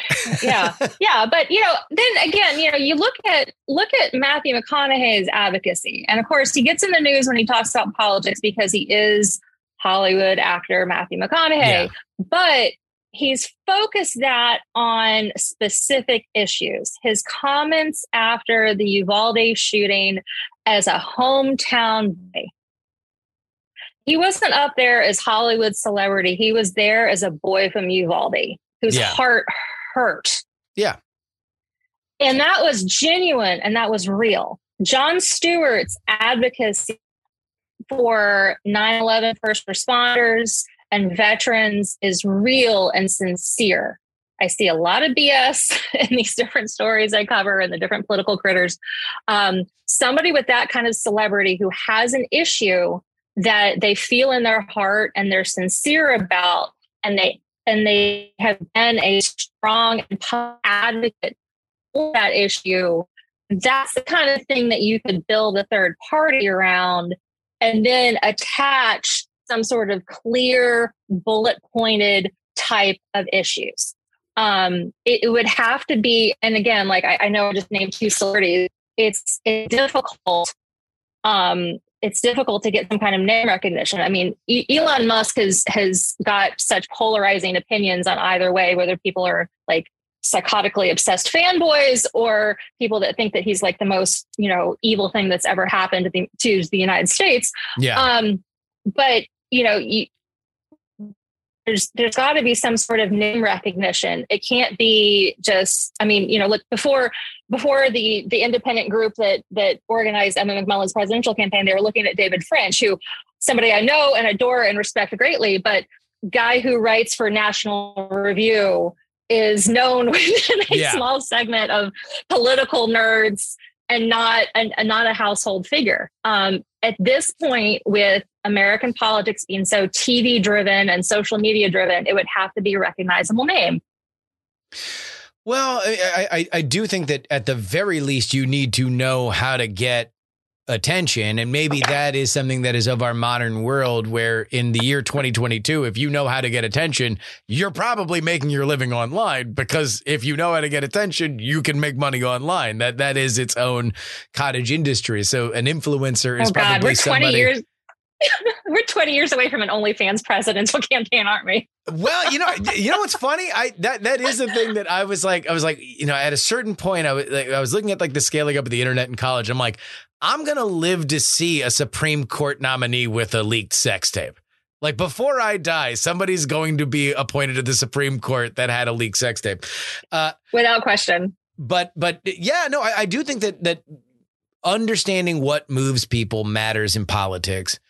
yeah yeah but you know then again you know you look at look at matthew mcconaughey's advocacy and of course he gets in the news when he talks about politics because he is hollywood actor matthew mcconaughey Yeah. but he's focused that on specific issues his comments after the uvalde shooting as a hometown boy he wasn't up there as hollywood celebrity he was there as a boy from uvalde whose Yeah. heart hurt Yeah. and that was genuine and that was real. Jon Stewart's advocacy for 9 11 first responders and veterans is real and sincere. I see a lot of BS in these different stories I cover and the different political critters. Um, somebody with that kind of celebrity who has an issue that they feel in their heart and they're sincere about, and they and they have been a strong advocate for that issue. That's the kind of thing that you could build a third party around and then attach some sort of clear bullet pointed type of issues. Um, it, it, would have to be, and again, like I, I know I just named two celebrities. It's, it's difficult. Um, it's difficult to get some kind of name recognition. I mean, e- Elon Musk has has got such polarizing opinions on either way, whether people are like psychotically obsessed fanboys or people that think that he's like the most you know evil thing that's ever happened to the, to the United States. Yeah. Um, but you know, you, there's there's got to be some sort of name recognition. It can't be just. I mean, you know, look before before the the independent group that that organized Evan McMullin's presidential campaign, they were looking at David French, who somebody I know and adore and respect greatly, but guy who writes for National Review is known within a yeah. small segment of political nerds and not a, not a household figure. Um, at this point, with American politics being so TV driven and social media driven, it would have to be a recognizable name. Well, I, I, I do think that at the very least, you need to know how to get attention. And maybe that is something that is of our modern world where in the year 2022, if you know how to get attention, you're probably making your living online because if you know how to get attention, you can make money online. That that is its own cottage industry. So an influencer is oh God, probably we're 20 somebody years we're 20 years away from an OnlyFans presidential campaign, aren't we? well, you know, you know what's funny? I that that is the thing that I was like, I was like, you know, at a certain point, I was like, I was looking at like the scaling up of the internet in college. I'm like, I'm gonna live to see a Supreme Court nominee with a leaked sex tape. Like before I die, somebody's going to be appointed to the Supreme Court that had a leaked sex tape, uh, without question. But but yeah, no, I, I do think that that understanding what moves people matters in politics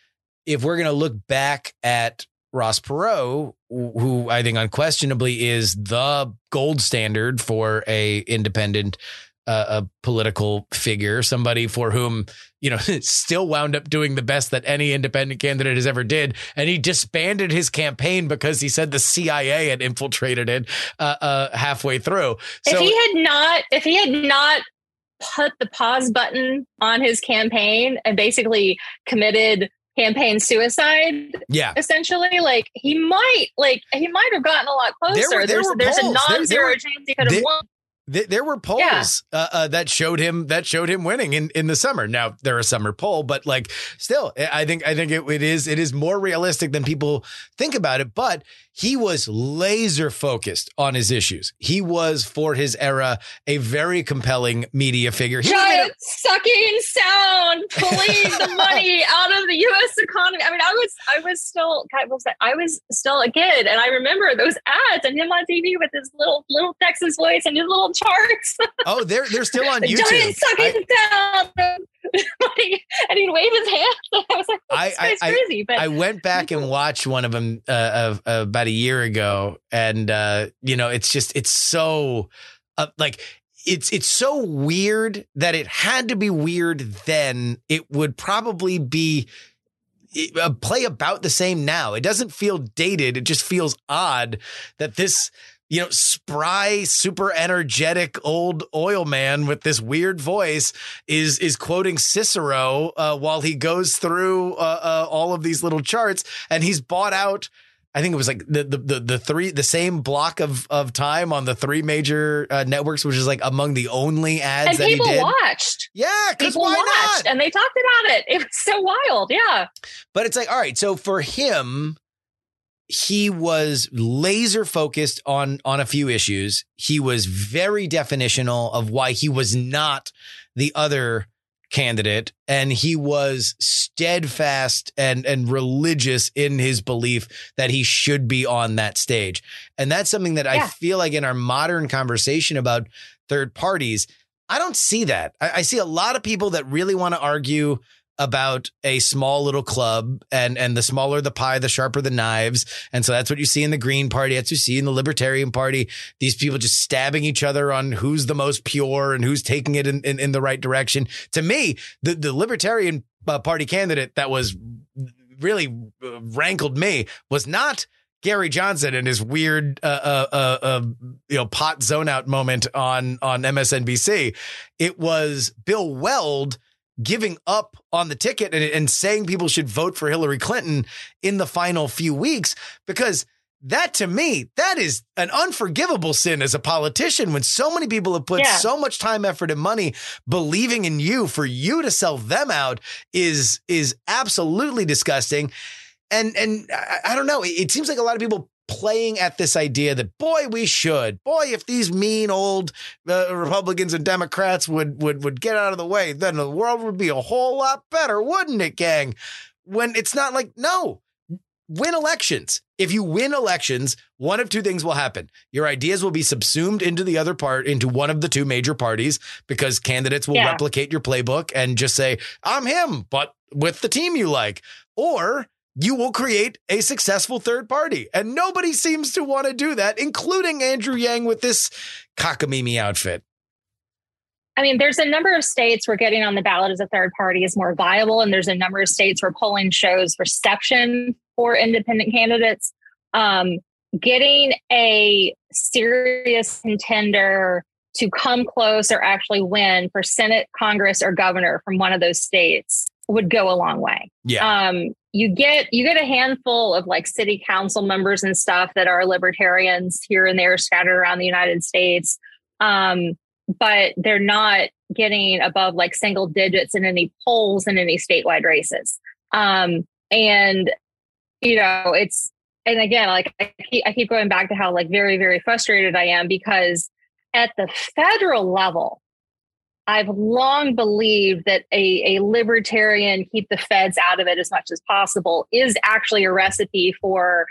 if we're going to look back at Ross Perot, who I think unquestionably is the gold standard for a independent uh, a political figure, somebody for whom you know still wound up doing the best that any independent candidate has ever did, and he disbanded his campaign because he said the CIA had infiltrated it uh, uh, halfway through. So, if he had not, if he had not put the pause button on his campaign and basically committed campaign suicide. Yeah. Essentially, like he might, like he might have gotten a lot closer. There were, there there's, there's a non-zero there, chance he could have won. There were polls yeah. uh, uh, that showed him that showed him winning in, in the summer. Now they're a summer poll, but like still, I think I think it, it is it is more realistic than people think about it. But he was laser focused on his issues. He was for his era a very compelling media figure. He Giant a- sucking sound pulling the money out of the U.S. economy. I mean, I was I was still I was still a kid, and I remember those ads and him on TV with his little little Texas voice and his little charts. Oh, they're they're still on YouTube. Giant sucking I- sound. and he'd wave his hand. I was like, I, I, crazy. But I went back and watched one of them uh, uh, about a year ago, and uh, you know, it's just it's so uh, like it's it's so weird that it had to be weird then. It would probably be a play about the same now. It doesn't feel dated. It just feels odd that this you know, spry, super energetic old oil man with this weird voice is is quoting Cicero uh, while he goes through uh, uh, all of these little charts, and he's bought out. I think it was like the, the the the, three the same block of of time on the three major uh, networks, which is like among the only ads and that people he did. watched. Yeah, people why watched not? and they talked about it. It was so wild. Yeah, but it's like all right. So for him, he was laser focused on on a few issues. He was very definitional of why he was not the other candidate and he was steadfast and and religious in his belief that he should be on that stage. And that's something that yeah. I feel like in our modern conversation about third parties, I don't see that. I, I see a lot of people that really want to argue about a small little club and and the smaller the pie the sharper the knives. And so that's what you see in the green party. That's what you see in the libertarian party. These people just stabbing each other on who's the most pure and who's taking it in, in, in the right direction. To me the, the libertarian uh, party candidate that was really uh, rankled me was not Gary Johnson and his weird, uh, uh, uh, uh, you know, pot zone out moment on on MSNBC. It was Bill Weld giving up on the ticket and, and saying people should vote for Hillary Clinton in the final few weeks because that to me, that is an unforgivable sin as a politician when so many people have put Yeah. so much time, effort, and money believing in you for you to sell them out is is absolutely disgusting. And and I, I don't know. It, it seems like a lot of people playing at this idea that boy we should boy if these mean old uh, republicans and democrats would would would get out of the way then the world would be a whole lot better wouldn't it gang when it's not like no win elections. If you win elections, one of two things will happen. Your ideas will be subsumed into the other part, into one of the two major parties, because candidates will Yeah. replicate your playbook and just say, I'm him, but with the team you like. Or you will create a successful third party. And nobody seems to want to do that, including Andrew Yang with this cockamamie outfit. I mean, there's a number of states where getting on the ballot as a third party is more viable, and there's a number of states where polling shows reception for independent candidates. Um, getting a serious contender to come close or actually win for Senate, Congress, or governor from one of those states would go a long way. Yeah. Um, you get you get a handful of like city council members and stuff that are libertarians here and there scattered around the United States. Um, but they're not getting above like single digits in any polls in any statewide races. Um, and you know, it's and again, like I keep, I keep going back to how like very very frustrated I am because at the federal level, I've long believed that a, a libertarian keep the feds out of it as much as possible is actually a recipe for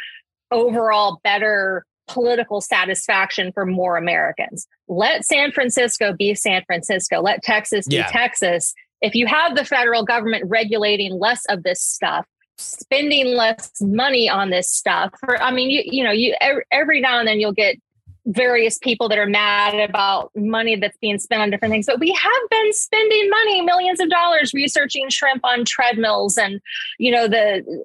overall better political satisfaction for more Americans. Let San Francisco be San Francisco. Let Texas be Yeah. Texas. If you have the federal government regulating less of this stuff, spending less money on this stuff, for I mean, you you know, you every, every now and then you'll get various people that are mad about money that's being spent on different things. But we have been spending money, millions of dollars, researching shrimp on treadmills and, you know, the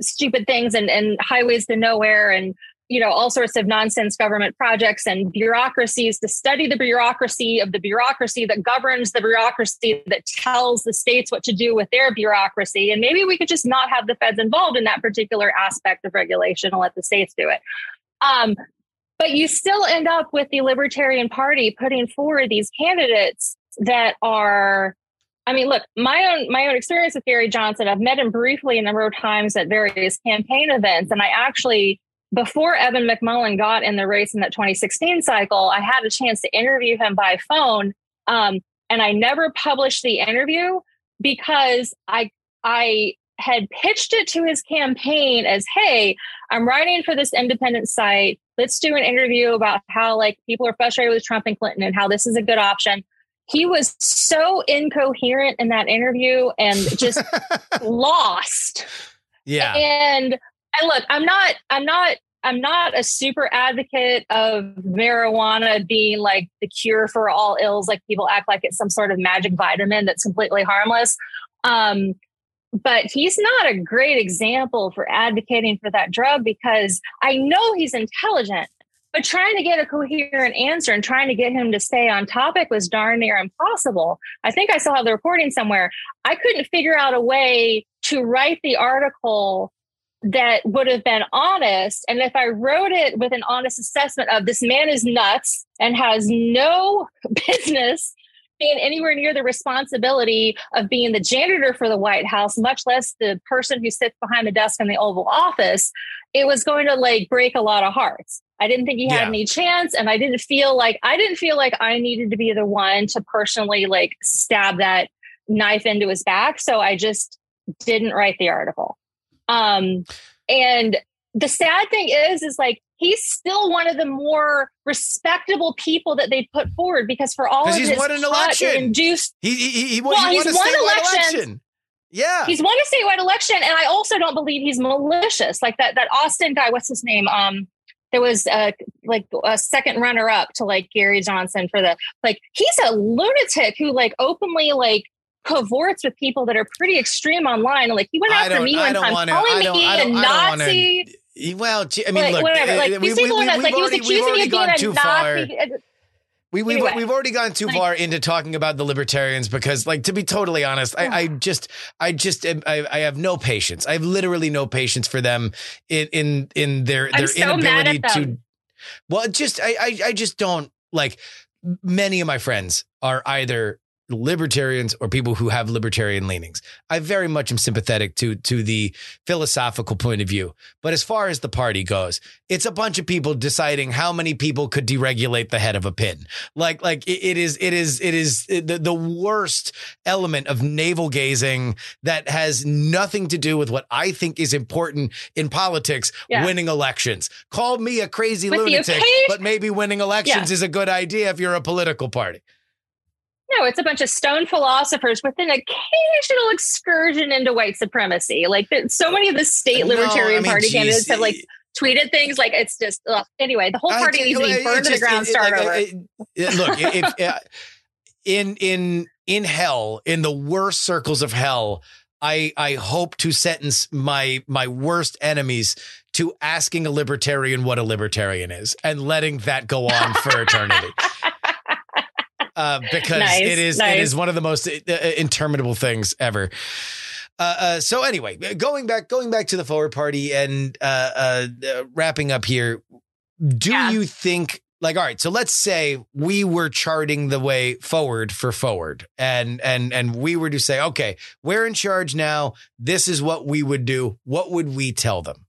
stupid things and, and highways to nowhere and, you know, all sorts of nonsense government projects and bureaucracies to study the bureaucracy of the bureaucracy that governs the bureaucracy that tells the states what to do with their bureaucracy. And maybe we could just not have the feds involved in that particular aspect of regulation and let the states do it. Um, but you still end up with the Libertarian Party putting forward these candidates that are I mean, look, my own my own experience with Gary Johnson, I've met him briefly a number of times at various campaign events. And I actually, before Evan McMullin got in the race in that 2016 cycle, I had a chance to interview him by phone. Um, and I never published the interview because I I had pitched it to his campaign as, hey, I'm writing for this independent site. Let's do an interview about how like people are frustrated with Trump and Clinton and how this is a good option. He was so incoherent in that interview and just lost. Yeah. And and look, I'm not I'm not I'm not a super advocate of marijuana being like the cure for all ills like people act like it's some sort of magic vitamin that's completely harmless. Um but he's not a great example for advocating for that drug because I know he's intelligent, but trying to get a coherent answer and trying to get him to stay on topic was darn near impossible. I think I still have the recording somewhere. I couldn't figure out a way to write the article that would have been honest. And if I wrote it with an honest assessment of this man is nuts and has no business being anywhere near the responsibility of being the janitor for the White House, much less the person who sits behind the desk in the Oval Office, it was going to like break a lot of hearts. I didn't think he had Yeah. any chance, and I didn't feel like I didn't feel like I needed to be the one to personally like stab that knife into his back. So I just didn't write the article. Um, and the sad thing is, is like he's still one of the more respectable people that they put forward because for all of he's his won an election. induced He he he, Well, he he's won a won elections. election. Yeah. he's won a statewide election and i also don't believe he's malicious like that that austin guy what's his name um there was a like a second runner up to like gary johnson for the like he's a lunatic who like openly like cavorts with people that are pretty extreme online like he went after me one time wanna- calling me a don't- I don't wanna- nazi Well, I mean, like look, whatever uh, like we, these we, people we, were nuts we've like he was already, we've accusing me already of being gone a too far. nazi We, we've, Anyway. we've already gone too Like- far into talking about the libertarians because, like, to be totally honest, I, I just, I just, I, I have no patience. I have literally no patience for them in in in their their so inability to. Well, just I, I I just don't like. Many of my friends are either libertarians or people who have libertarian leanings. I very much am sympathetic to to the philosophical point of view. But as far as the party goes, it's a bunch of people deciding how many people could deregulate the head of a pin. Like like it, is it is it is the, the worst element of navel gazing that has nothing to do with what I think is important in politics, Yeah. winning elections. Call me a crazy With lunatic, but maybe winning elections is a good idea if you're a political party. No, it's a bunch of stone philosophers with an occasional excursion into white supremacy. Like so many of the state No, libertarian I mean, party geez, candidates have like tweeted things like it's just ugh. anyway. The whole party needs to be burned to the ground. it- it- Start like, over. it- it- look, if, in in in hell, in the worst circles of hell, I I hope to sentence my my worst enemies to asking a libertarian what a libertarian is and letting that go on for eternity. Uh, because Nice, it is nice. is one of the most uh, uh, interminable things ever. Uh, uh, so anyway, going back going back to the forward party and uh, uh, uh, wrapping up here, do Yeah. you think like all right? So let's say we were charting the way forward for forward, and and and we were to say, okay, we're in charge now. This is what we would do. What would we tell them?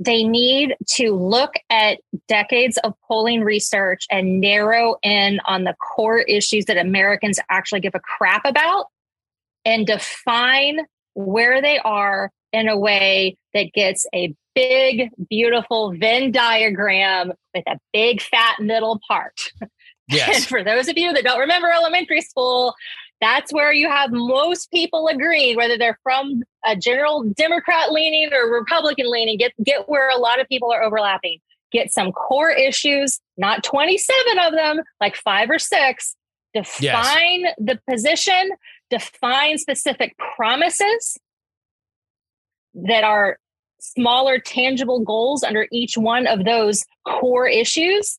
They need to look at decades of polling research and narrow in on the core issues that Americans actually give a crap about and define where they are in a way that gets a big, beautiful Venn diagram with a big, fat middle part. And Yes, for those of you that don't remember elementary school, that's where you have most people agreeing, whether they're from a general Democrat leaning or Republican leaning, get, get where a lot of people are overlapping. Get some core issues, not 27 of them, like five or six. Define the position, define specific promises that are smaller, tangible goals under each one of those core issues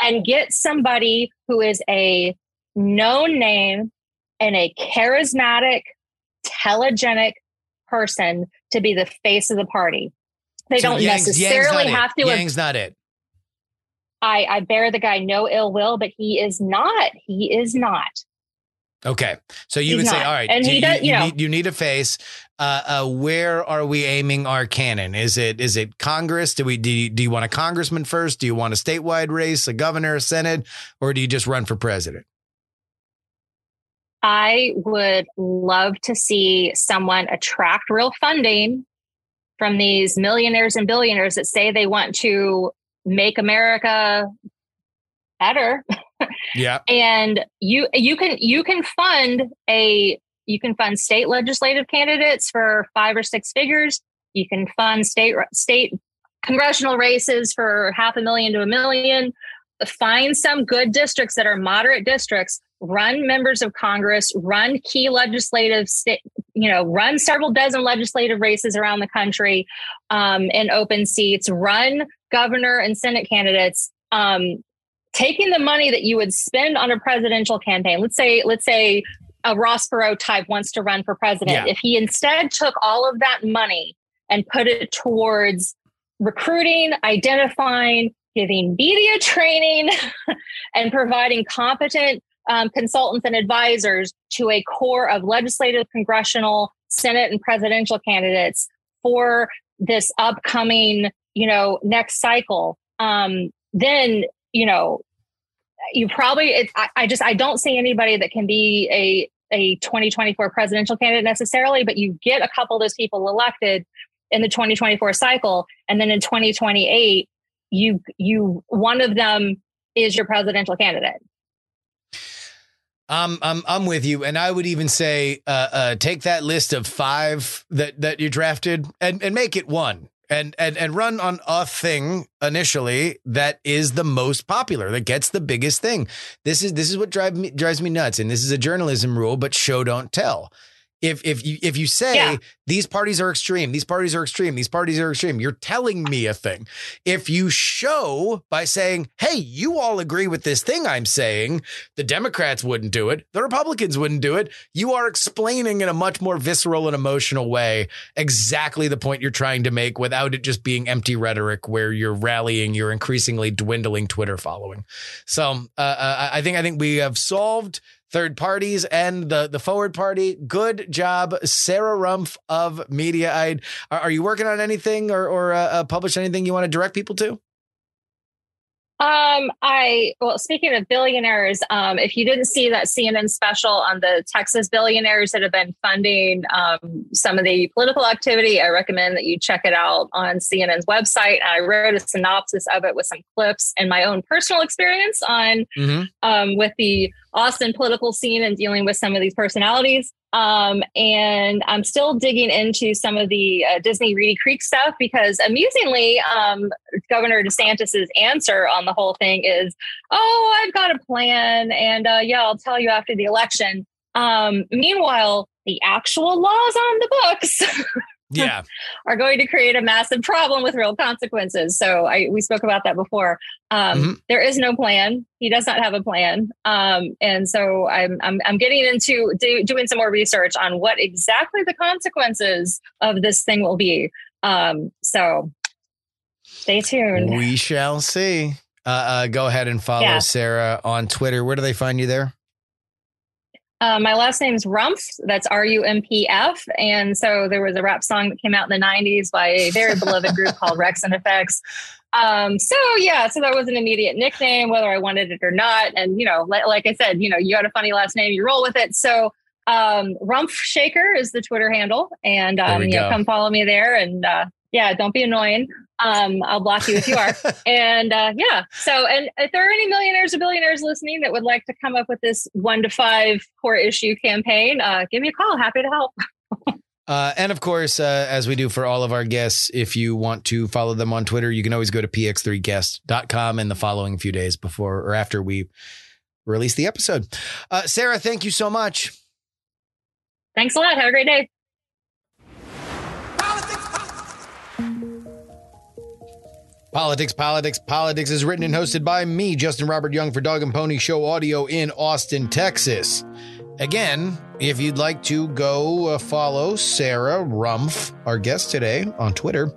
and get somebody who is a known name and a charismatic, telegenic person to be the face of the party. They So don't Yang's- Yang's necessarily not it. have to. Yang's not it. I, I bear the guy no ill will, but he is not. He is not. Okay, so you He's would say, all right, And do he you, does- you you know- need you need a face. Uh, uh, where are we aiming our cannon? Is it is it Congress? Do we do you, do you want a congressman first? Do you want a statewide race, a governor, a senate, or do you just run for president? I would love to see someone attract real funding from these millionaires and billionaires that say they want to make America better. Yeah, and you you can you can fund a you can fund state legislative candidates for five or six figures. You can fund state state congressional races for half a million to a million. Find some good districts that are moderate districts. Run members of Congress. Run key legislative state. You know, run several dozen legislative races around the country um, in open seats. Run governor and senate candidates. Um, taking the money that you would spend on a presidential campaign let's say let's say a ross perot type wants to run for president Yeah. if he instead took all of that money and put it towards recruiting identifying giving media training and providing competent um, consultants and advisors to a core of legislative congressional senate and presidential candidates for this upcoming you know next cycle. Um, then you know you probably it, I, I just i don't see anybody that can be a a 2024 presidential candidate necessarily but you get a couple of those people elected in the 2024 cycle. And then in 2028 you you one of them is your presidential candidate I'm I'm I'm with you, and I would even say, uh, uh, take that list of five that that you drafted and and make it one. And, and and run on a thing initially that is the most popular that gets the biggest thing. This is this is what drives me drives me nuts, and this is a journalism rule, but show don't tell. If if you if you say Yeah. these parties are extreme, these parties are extreme, these parties are extreme, you're telling me a thing. If you show by saying, "Hey, you all agree with this thing I'm saying," the Democrats wouldn't do it, the Republicans wouldn't do it. You are explaining in a much more visceral and emotional way exactly the point you're trying to make without it just being empty rhetoric where you're rallying your increasingly dwindling Twitter following. So uh, uh, I think I think we have solved third parties and the the forward party. Good job, Sarah Rumpf of Mediaite. Are, are you working on anything or or uh, uh, publish anything you want to direct people to? Um, I well, speaking of billionaires, um, if you didn't see that CNN special on the Texas billionaires that have been funding um, some of the political activity, I recommend that you check it out on CNN's website. I wrote a synopsis of it with some clips and my own personal experience on Mm-hmm. um, with the Austin political scene and dealing with some of these personalities. Um, and I'm still digging into some of the uh, Disney Reedy Creek stuff because amusingly, um, Governor DeSantis's answer on the whole thing is, "Oh, I've got a plan, and uh, yeah, I'll tell you after the election." Um, meanwhile, the actual laws on the books Yeah. are going to create a massive problem with real consequences. So I we spoke about that before. Um, Mhm. there is no plan. He does not have a plan, um, and so I'm I'm, I'm getting into do, doing some more research on what exactly the consequences of this thing will be. Um, so stay tuned. We shall see. Uh, uh, go ahead and follow Yeah. Sarah on Twitter. Where do they find you there? Uh, my last name's Rumpf. That's R U M P F. And so there was a rap song that came out in the 90s by a very beloved group called Wreckx-N-Effects. Um, so yeah, so that was an immediate nickname, whether I wanted it or not. And, you know, like, like I said, you know, you got a funny last name, you roll with it. So um, Rumpf Shaker is the Twitter handle. And, um, you know, come follow me there. And, uh, yeah, don't be annoying. Um, I'll block you if you are. and uh, yeah, so and if there are any millionaires or billionaires listening that would like to come up with this one to five core issue campaign, uh, give me a call. Happy to help. Uh, and of course, uh, as we do for all of our guests, if you want to follow them on Twitter, you can always go to px3guest.com in the following few days before or after we release the episode. Uh, Sarah, thank you so much. Thanks a lot. Have a great day. Politics, Politics, Politics is written and hosted by me, Justin Robert Young, for Dog and Pony Show Audio in Austin, Texas. Again, if you'd like to go uh, follow Sarah Rumpf, our guest today, on Twitter,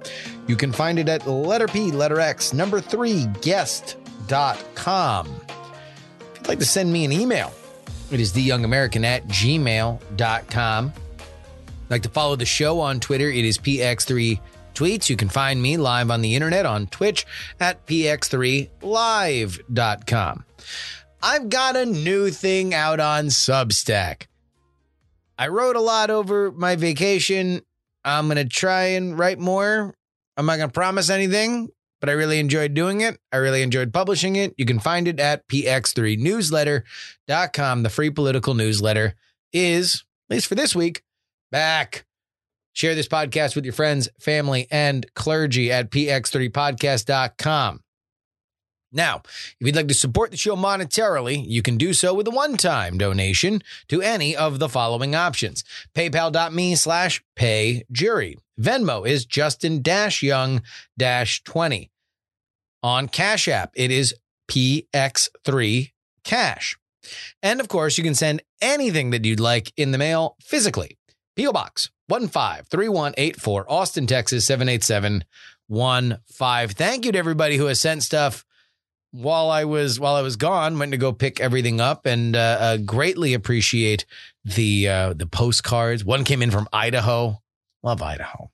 you can find it at letter P, letter X, number three, guest.com. If you'd like to send me an email, it is theyoungamerican at gmail.com. Like to follow the show on Twitter, it is PX3 tweets. You can find me live on the internet on Twitch at px3live.com. I've got a new thing out on Substack. I wrote a lot over my vacation. I'm going to try and write more. I'm not going to promise anything, but I really enjoyed doing it. I really enjoyed publishing it. You can find it at px3newsletter.com. The free political newsletter is, at least for this week, back. Share this podcast with your friends, family, and clergy at px3podcast.com. Now, if you'd like to support the show monetarily, you can do so with a one-time donation to any of the following options. PayPal.me slash pay jury. Venmo is Justin Dash Young Dash 20. On Cash App, it is PX3 Cash. And of course, you can send anything that you'd like in the mail physically. P.O. Box 153184, Austin, Texas 78715. Thank you to everybody who has sent stuff while I was while I was gone. Went to go pick everything up and uh, uh, greatly appreciate the uh, the postcards. One came in from Idaho. Love Idaho.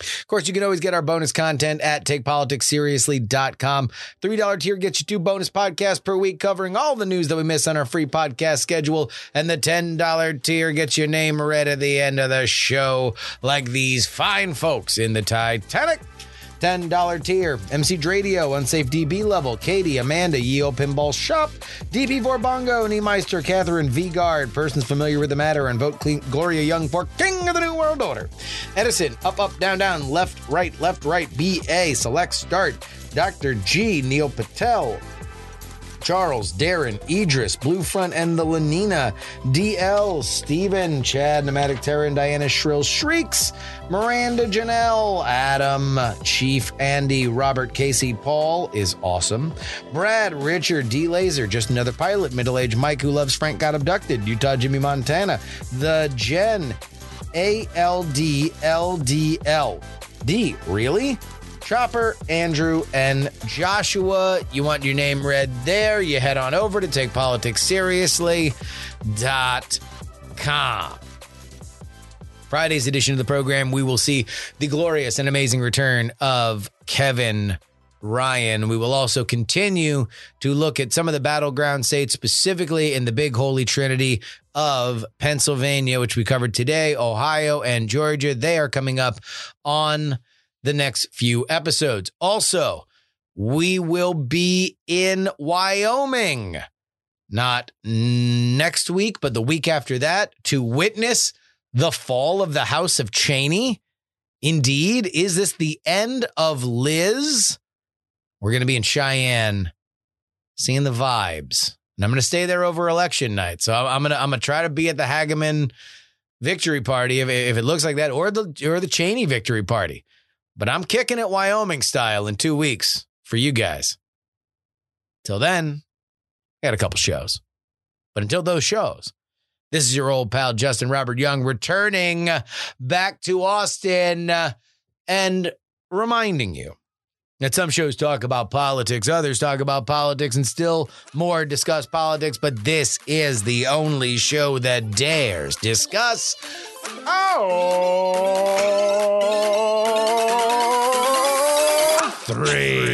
Of course, you can always get our bonus content at takepoliticsseriously.com. $3 tier gets you two bonus podcasts per week covering all the news that we miss on our free podcast schedule. And the $10 tier gets your name read at the end of the show, like these fine folks in the Titanic. $10 tier. MC Dradio, Unsafe DB Level, Katie, Amanda, Yeo oh, Pinball Shop, DP4 Bongo, Niemeister, Catherine V. Guard, persons familiar with the matter, and vote clean Gloria Young for King of the New World Order. Edison, up, up, down, down, left, right, left, right, BA, select, start, Dr. G, Neil Patel, Charles, Darren, Idris, Blue Front, and the Lenina, DL, Steven, Chad, Nomadic Terror, and Diana Shrill Shrieks, Miranda Janelle, Adam, Chief Andy, Robert Casey, Paul is awesome, Brad, Richard, D Laser, just another pilot, middle aged Mike who loves Frank got abducted, Utah Jimmy Montana, the Jen, A L D L D L. D, really? Chopper, Andrew, and Joshua. You want your name read there? You head on over to takepoliticsseriously.com. Friday's edition of the program, we will see the glorious and amazing return of Kevin Ryan. We will also continue to look at some of the battleground states, specifically in the big holy trinity of Pennsylvania, which we covered today, Ohio, and Georgia. They are coming up on the next few episodes. Also, we will be in Wyoming, not next week, but the week after that, to witness the fall of the House of Cheney. Indeed, is this the end of Liz? We're going to be in Cheyenne, seeing the vibes, and I'm going to stay there over election night. So I'm going to I'm going to try to be at the Hageman victory party if, if it looks like that, or the or the Cheney victory party. But I'm kicking it Wyoming style in two weeks for you guys. Till then, I got a couple shows. But until those shows, this is your old pal Justin Robert Young returning back to Austin and reminding you that some shows talk about politics, others talk about politics, and still more discuss politics. But this is the only show that dares discuss. Oh, three.